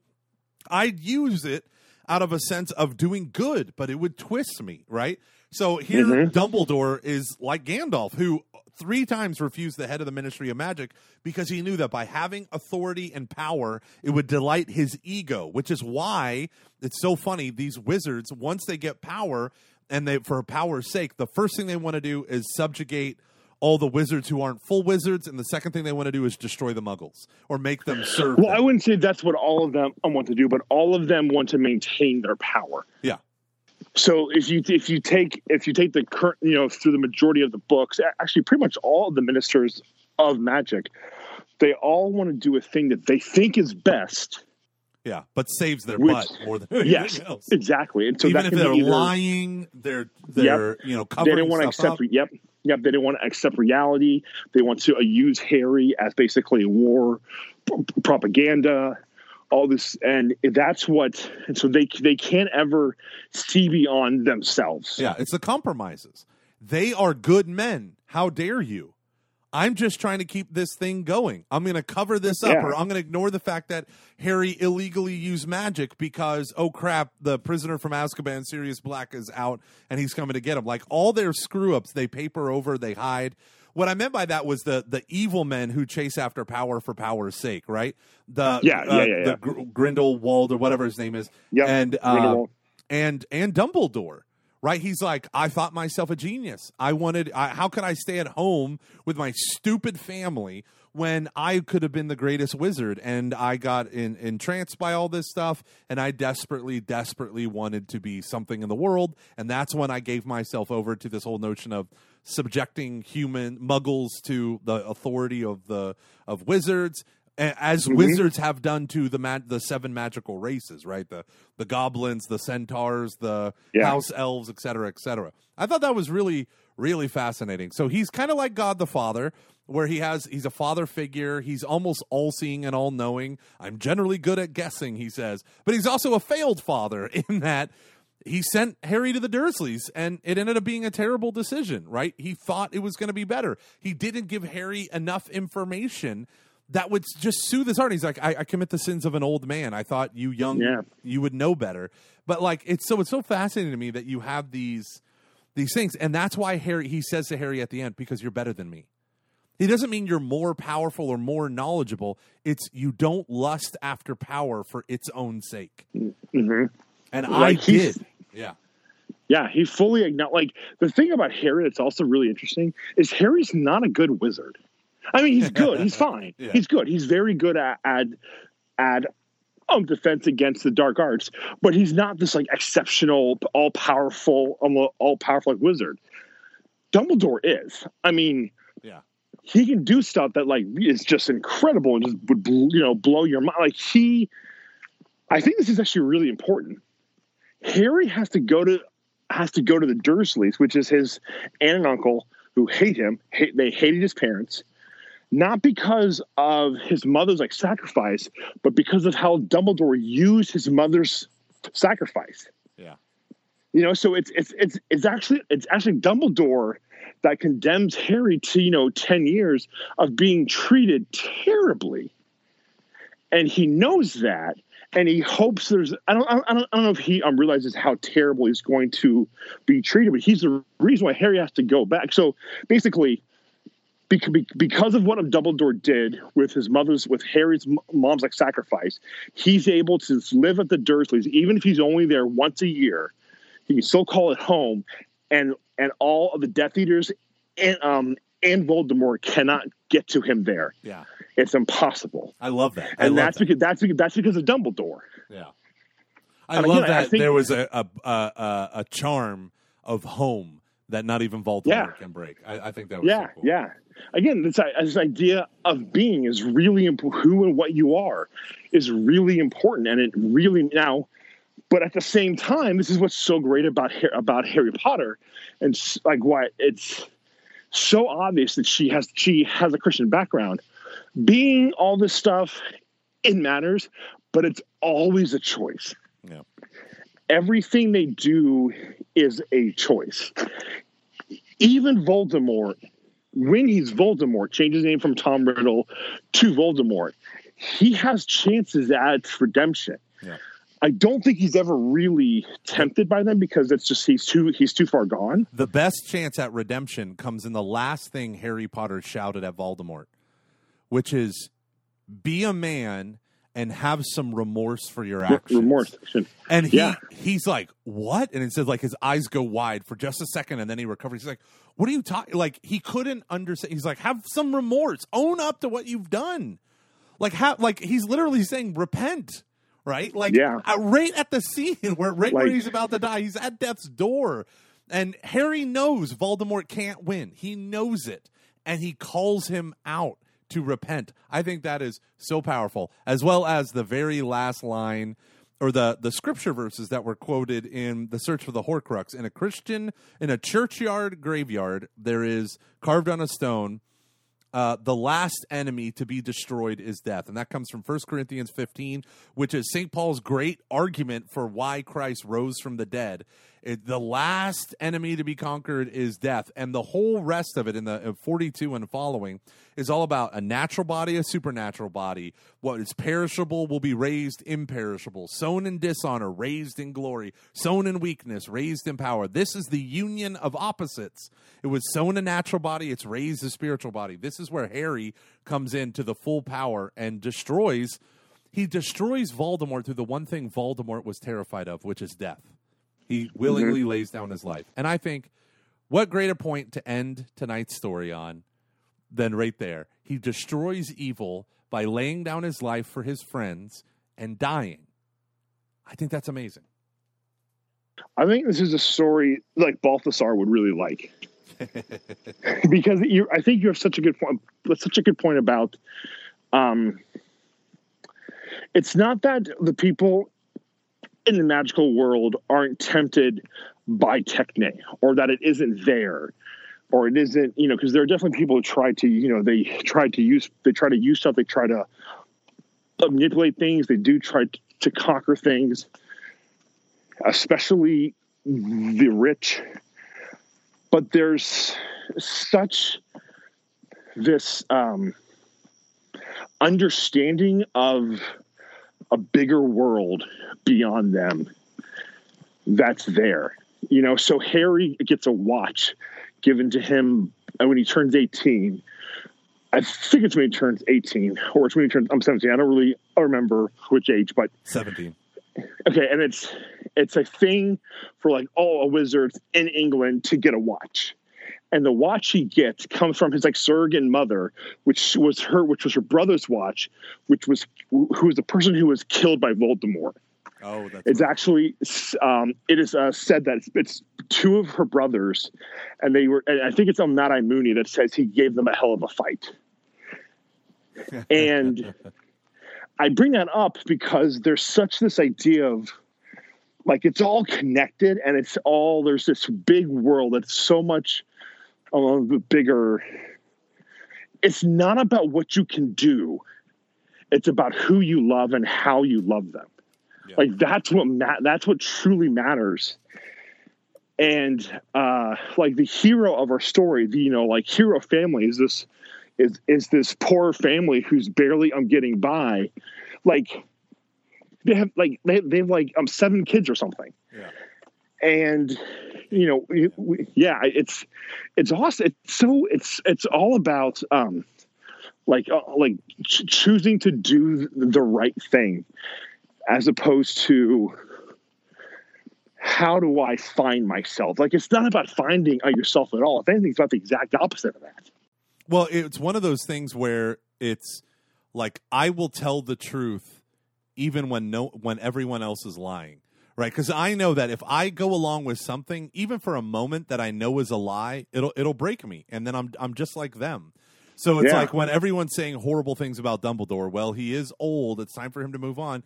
I'd use it out of a sense of doing good, but it would twist me, right? So here, mm-hmm. Dumbledore is like Gandalf, who three times refused the head of the Ministry of Magic because he knew that by having authority and power, it would delight his ego, which is why it's so funny. These wizards, once they get power, and they for power's sake, the first thing they want to do is subjugate all the wizards who aren't full wizards, and the second thing they want to do is destroy the Muggles or make them serve. Well, them. I wouldn't say that's what all of them want to do, but all of them want to maintain their power. yeah, so if you if you take if you take the current you know through the majority of the books, actually pretty much all of the ministers of magic, they all want to do a thing that they think is best. Yeah, but saves their Which- butt more than anything Yes, else. exactly. And so Even that if they're either- lying, they're they're you know they covering don't want to accept. up. Yep, yep. They don't want to accept reality. They want to uh, use Harry as basically war propaganda. All this, and that's what. And so they they can't ever see beyond themselves. Yeah, it's the compromises. They are good men. How dare you? I'm just trying to keep this thing going. I'm going to cover this up, Yeah. or I'm going to ignore the fact that Harry illegally used magic because, oh crap, the prisoner from Azkaban, Sirius Black, is out and he's coming to get him. Like all their screw ups, they paper over, they hide. What I meant by that was the the evil men who chase after power for power's sake, right? The Yeah, yeah, uh, yeah, the yeah. Gr- Grindelwald or whatever his name is, Yep, and uh, and and Dumbledore, right? He's like, I thought myself a genius. I wanted, I, how could I stay at home with my stupid family when I could have been the greatest wizard? And I got in, entranced by all this stuff, and I desperately, desperately wanted to be something in the world, and that's when I gave myself over to this whole notion of subjecting human muggles to the authority of the of wizards as Mm-hmm. wizards have done to the ma- the seven magical races, right? The the goblins, the centaurs, the Yeah. house elves, et cetera, et cetera. I thought that was really really fascinating. So he's kind of like God the Father, where he has he's a father figure. He's almost all seeing and all knowing. I'm generally good at guessing, he says, but he's also a failed father in that. He sent Harry to the Dursleys, and it ended up being a terrible decision, right? He thought it was going to be better. He didn't give Harry enough information that would just soothe his heart. He's like, I, I commit the sins of an old man. I thought you young, Yeah. you would know better. But like, it's so it's so fascinating to me that you have these these things, and that's why Harry he says to Harry at the end, because you're better than me. He doesn't mean you're more powerful or more knowledgeable. It's you don't lust after power for its own sake. hmm And I Like, he's- did. Yeah. Yeah, he fully acknowledged. Like the thing about Harry that's also really interesting is Harry's not a good wizard. I mean, he's good. He's fine. Yeah. He's good. He's very good at at at um, defense against the dark arts, but he's not this like exceptional, all powerful, all powerful like wizard. Dumbledore is. I mean, Yeah. he can do stuff that like is just incredible and just would you know blow your mind. Like he, I think this is actually really important. Harry has to go to has to go to the Dursleys, which is his aunt and uncle who hate him. Hate, they hated his parents, not because of his mother's like sacrifice, but because of how Dumbledore used his mother's sacrifice. Yeah. You know, so it's it's it's it's actually it's actually Dumbledore that condemns Harry to you know ten years of being treated terribly, and he knows that, and he hopes there's I don't I don't, I don't know if he um, realizes how terrible he's going to be treated, but he's the reason why Harry has to go back. So basically. bec- bec- Because of what Dumbledore did with his mother's, with Harry's mom's like sacrifice, he's able to live at the Dursleys, even if he's only there once a year. He can still call it home, and and all of the Death Eaters and um and Voldemort cannot get to him there. Yeah. It's impossible, I love that. I and love that's that. because that's because that's because of Dumbledore. Yeah. I And love again, I that think- there was a a, a a charm of home that not even Voldemort Yeah. can break. I, I think that was Yeah, so cool. yeah. Again, this uh, this idea of being is really important. Who and what you are is really important, and it really now. But at the same time, this is what's so great about about Harry Potter, and like why it's so obvious that she has she has a Christian background. Being all this stuff, it matters, but it's always a choice. Yeah. Everything they do is a choice. Even Voldemort, when he's Voldemort, changes his name from Tom Riddle to Voldemort, he has chances at redemption. Yeah. I don't think he's ever really tempted by them because it's just he's too he's too far gone. The best chance at redemption comes in the last thing Harry Potter shouted at Voldemort, which is be a man and have some remorse for your actions. Remorse. And he Yeah. he's like, "What?" And it says like his eyes go wide for just a second, and then he recovers. He's like, "What are you talking?" Like he couldn't understand. He's like, "Have some remorse. Own up to what you've done." Like have like he's literally saying, "Repent." right? Like, Yeah. uh, right at the scene where right where he's about to die, he's at death's door, and Harry knows Voldemort can't win. He knows it, and he calls him out to repent. I think that is so powerful, as well as the very last line or the the scripture verses that were quoted in the search for the Horcrux. In a Christian in a churchyard graveyard, there is carved on a stone uh, the last enemy to be destroyed is death. And that comes from 1 Corinthians 15, which is St. Paul's great argument for why Christ rose from the dead. It, the last enemy to be conquered is death. And the whole rest of it in the in 42 and following is all about a natural body, a supernatural body. What is perishable will be raised imperishable. Sown in dishonor, raised in glory. Sown in weakness, raised in power. This is the union of opposites. It was sown a natural body, it's raised a spiritual body. This is where Harry comes into the full power and destroys. He destroys Voldemort through the one thing Voldemort was terrified of, which is death. He willingly lays down his life. And I think what greater point to end tonight's story on than right there? He destroys evil by laying down his life for his friends and dying. I think that's amazing. I think this is a story like Balthasar would really like. because you I think you have such a good point such a good point about um it's not that the people in the magical world aren't tempted by techne or that it isn't there or it isn't you know because there are definitely people who try to you know they try to use they try to use stuff they try to manipulate things they do try to conquer things especially the rich. But there's such this um, understanding of a bigger world beyond them. That's there. You know so harry gets a watch given to him when he turns 18 i think it's when he turns 18 or it's when he turns i'm 17 i don't really remember which age but 17. okay and it's it's a thing for like all a wizards in england to get a watch and the watch he gets comes from his like surrogate mother which was her which was her brother's watch which was who was the person who was killed by voldemort. Oh, that's it's actually um, it is uh, said that it's, it's two of her brothers and they were and i think it's on Mad Eye Moody that says he gave them a hell of a fight. And I bring that up because there's such this idea of like it's all connected and it's all there's this big world that's so much a little bit bigger. It's not about what you can do. It's about who you love and how you love them. Yeah. Like that's what ma- that's what truly matters. And uh like the hero of our story, the you know like hero family is this is is this poor family who's barely um getting by. Like they have like they they have like um seven kids or something. Yeah. And you know, we, yeah, it's it's awesome. It's so it's it's all about um like uh, like ch- choosing to do the right thing as opposed to how do I find myself? Like it's not about finding uh, yourself at all. If anything, it's about the exact opposite of that. Well, it's one of those things where it's like I will tell the truth even when no when everyone else is lying. Right? Cuz I know that if I go along with something even for a moment that I know is a lie, it'll it'll break me and then I'm I'm just like them. So it's Yeah. like when everyone's saying horrible things about Dumbledore, well, he is old, it's time for him to move on.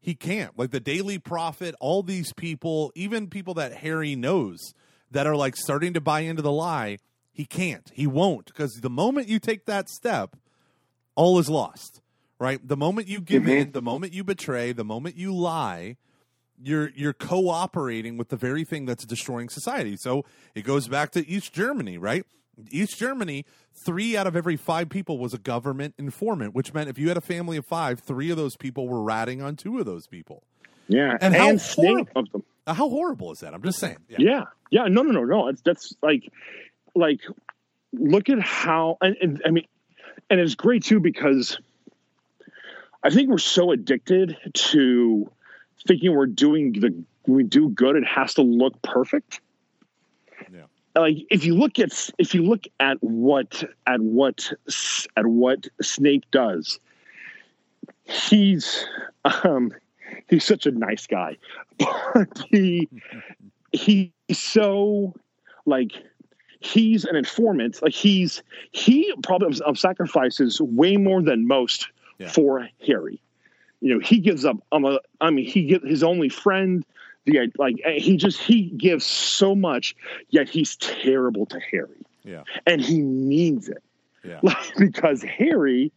He can't. Like the Daily Prophet, all these people, even people that Harry knows that are like starting to buy into the lie, he can't. He won't because the moment you take that step, all is lost. Right? The moment you give in, the moment you betray, the moment you lie, you're you're cooperating with the very thing that's destroying society. So it goes back to East Germany, right? East Germany, three out of every five people was a government informant, which meant if you had a family of five, three of those people were ratting on two of those people. Yeah, And how Snape horrible- of them. Uh, How horrible is that? I'm just saying. Yeah. Yeah, yeah, no, no, no, no. It's that's like, like, look at how, and, and I mean, and it's great too because I think we're so addicted to thinking we're doing the when we do good, it has to look perfect. Yeah. Like if you look at if you look at what at what at what Snape does, he's um he's such a nice guy, but he he's so like he's an informant. Like he's he probably of sacrifices way more than most Yeah. for Harry. You know, he gives up. Um, a, I mean, he gives his only friend. The like he just he gives so much, yet he's terrible to Harry, Yeah. and he means it. Yeah. Like, because Harry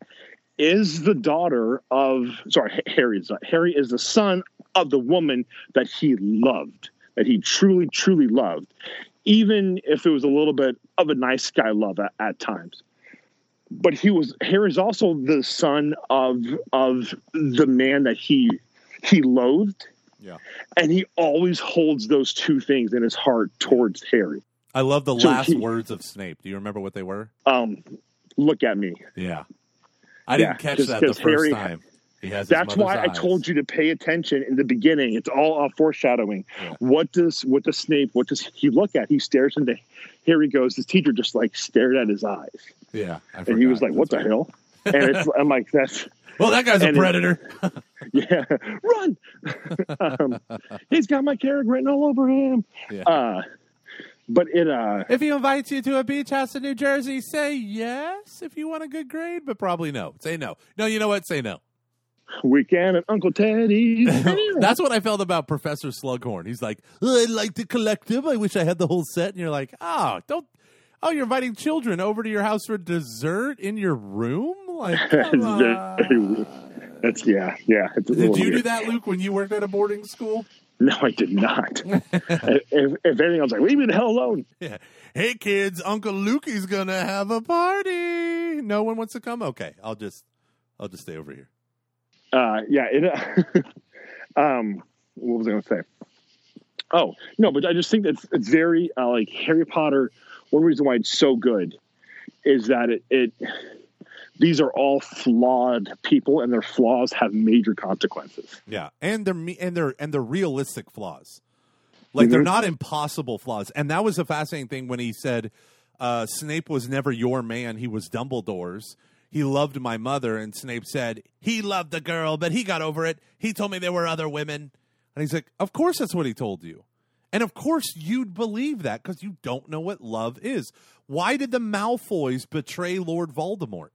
is the daughter of sorry Harry is not, Harry is the son of the woman that he loved that he truly truly loved even if it was a little bit of a nice guy love at, at times but he was Harry's also the son of of the man that he he loathed Yeah. and he always holds those two things in his heart towards Harry I love the So last he- words of Snape. Do you remember what they were? um look at me Yeah. I Yeah, didn't catch 'cause- that the first Harry- time. He has That's why mother's I told you to pay attention in the beginning. It's all uh, foreshadowing. Yeah. What does what does Snape? What does he look at? He stares into. Here he goes. His teacher just like stared at his eyes, Yeah. I and he was like, "What the That's right. hell?" And it's, I'm like, "That's Well, that guy's a And it- predator. yeah, run!" um, he's got my character written all over him. Yeah. Uh, but it uh, If he invites you to a beach house in New Jersey, say yes if you want a good grade, but probably no. Say no. No, you know what? Say no. weekend at Uncle Teddy's. That's what I felt about Professor Slughorn. He's like, "Oh, I'd like to collect them. I wish I had the whole set. And you're like, oh, don't. Oh, you're inviting children over to your house for dessert in your room? Like, come It's very- on. That's yeah, yeah. Did you do that, Luke, when you worked at a boarding school? No, I did not. if, if anything, I was like, "Leave me the hell alone." Yeah. Hey, kids, Uncle Lukey's gonna have a party. No one wants to come. Okay, I'll just, I'll just stay over here. uh yeah it uh, um what was i going to say oh no but i just think that it's, it's very uh, like harry potter one reason why it's so good is that it, it these are all flawed people and their flaws have major consequences Yeah, and they're and they're and they're realistic flaws. Like they're not impossible flaws. And that was a fascinating thing when he said uh, Snape was never your man; he was Dumbledore's. He loved my mother, and Snape said he loved the girl, but he got over it. He told me there were other women, and he's like, "Of course, that's what he told you." And of course, you'd believe that because you don't know what love is. Why did the Malfoys betray Lord Voldemort?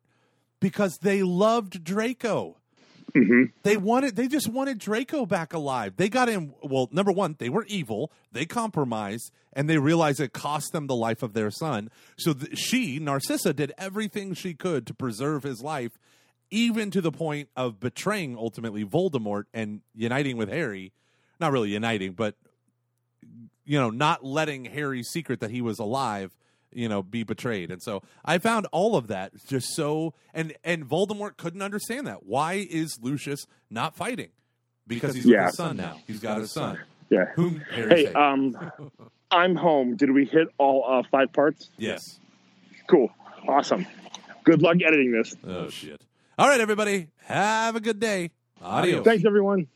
Because they loved Draco. Mm-hmm. They wanted they just wanted Draco back alive. They got in well, number one, they were evil, they compromised, and they realized it cost them the life of their son. So th- she, Narcissa, did everything she could to preserve his life, even to the point of betraying ultimately Voldemort and uniting with Harry. Not really uniting, but you know, not letting Harry's secret that he was alive, you know, be betrayed. And so I found all of that just so and and Voldemort couldn't understand that. Why is Lucius not fighting? Because he's Yeah. with his son now. He's got a son. yeah Whom Harry hey um i'm home did we hit all uh, five parts yes. cool awesome good luck editing this Oh shit. All right, everybody. Have a good day. Adios. thanks everyone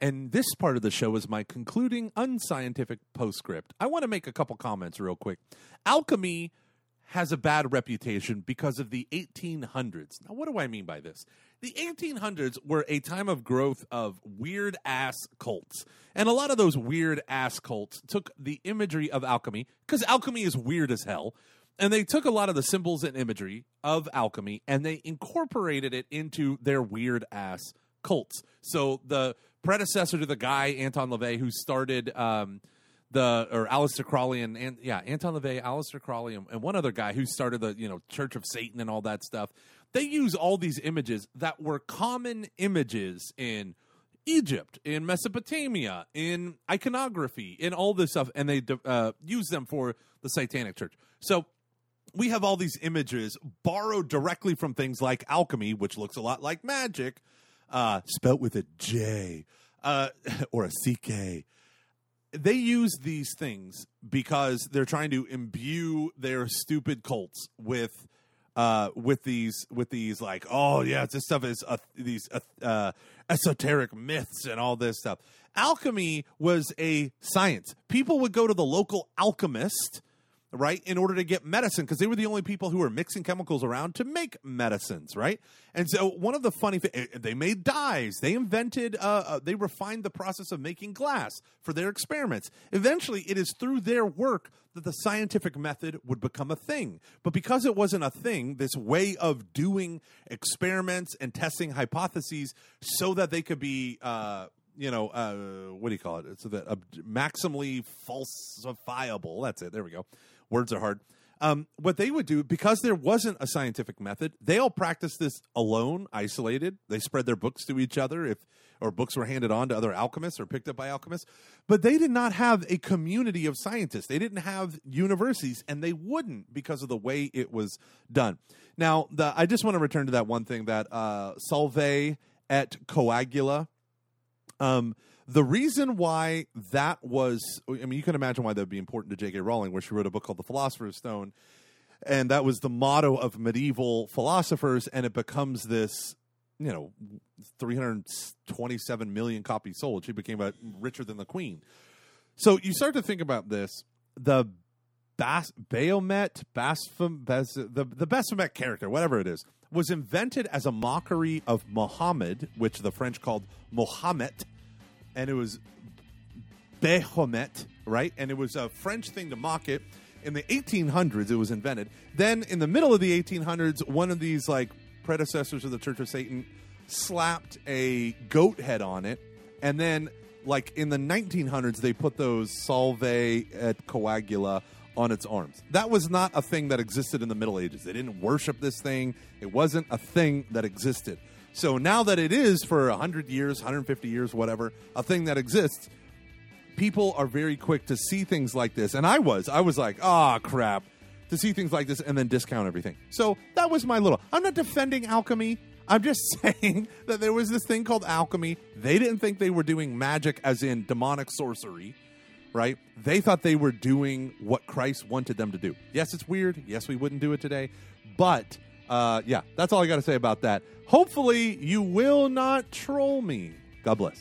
And this part of the show is my concluding unscientific postscript. I want to make a couple comments real quick. Alchemy has a bad reputation because of the 1800s. Now, what do I mean by this? The 1800s were a time of growth of weird ass cults. And a lot of those weird ass cults took the imagery of alchemy, because alchemy is weird as hell, and they took a lot of the symbols and imagery of alchemy and they incorporated it into their weird ass cults. So the predecessor to the guy Anton LaVey who started um, the or Aleister Crowley and, and yeah Anton LaVey, Aleister Crowley, and, and one other guy who started the you know Church of Satan and all that stuff. They use all these images that were common images in Egypt, in Mesopotamia, in iconography, in all this stuff, and they uh, use them for the Satanic Church. So we have all these images borrowed directly from things like alchemy, which looks a lot like magic, uh, spelt with a J uh, or a CK. They use these things because they're trying to imbue their stupid cults with uh, with these with these like oh yeah this stuff is uh, these uh, uh, esoteric myths and all this stuff. Alchemy was a science. People would go to the local alchemist right, in order to get medicine because they were the only people who were mixing chemicals around to make medicines, right? And so one of the funny things, they made dyes, they invented, uh, uh, they refined the process of making glass for their experiments. Eventually, it is through their work that the scientific method would become a thing. But because it wasn't a thing, this way of doing experiments and testing hypotheses so that they could be, uh, you know, uh, what do you call it? So that uh, maximally falsifiable. That's it. There we go. Words are hard. Um, what they would do because there wasn't a scientific method, they all practiced this alone, isolated. They spread their books to each other, if or books were handed on to other alchemists or picked up by alchemists. But they did not have a community of scientists. They didn't have universities, and they wouldn't because of the way it was done. Now, the, I just want to return to that one thing that uh, Solve et Coagula. Um, the reason why that was, I mean, you can imagine why that would be important to J.K. Rowling, where she wrote a book called The Philosopher's Stone, and that was the motto of medieval philosophers, and it becomes this, you know, 327 million copies sold. She became a, richer than the queen. So you start to think about this. The Bas- Bayomet, Basfam, Bas- the, the Baphomet character, whatever it is, was invented as a mockery of Muhammad, which the French called Mohammed, and it was Baphomet, right? And it was a French thing to mock it. In the 1800s, it was invented. Then, in the middle of the 1800s, one of these like predecessors of the Church of Satan slapped a goat head on it, and then, like in the 1900s, they put those Solve et Coagula on its arms. That was not a thing that existed in the Middle Ages. They didn't worship this thing. It wasn't a thing that existed. So now that it is for 100 years, 150 years, whatever, a thing that exists, people are very quick to see things like this. And I was. I was like, ah, crap. To see things like this and then discount everything. So that was my little. I'm not defending alchemy. I'm just saying that there was this thing called alchemy. They didn't think they were doing magic as in demonic sorcery, right? They thought they were doing what Christ wanted them to do. Yes, it's weird. Yes, we wouldn't do it today. But uh, yeah, that's all I got to say about that. Hopefully, you will not troll me. God bless.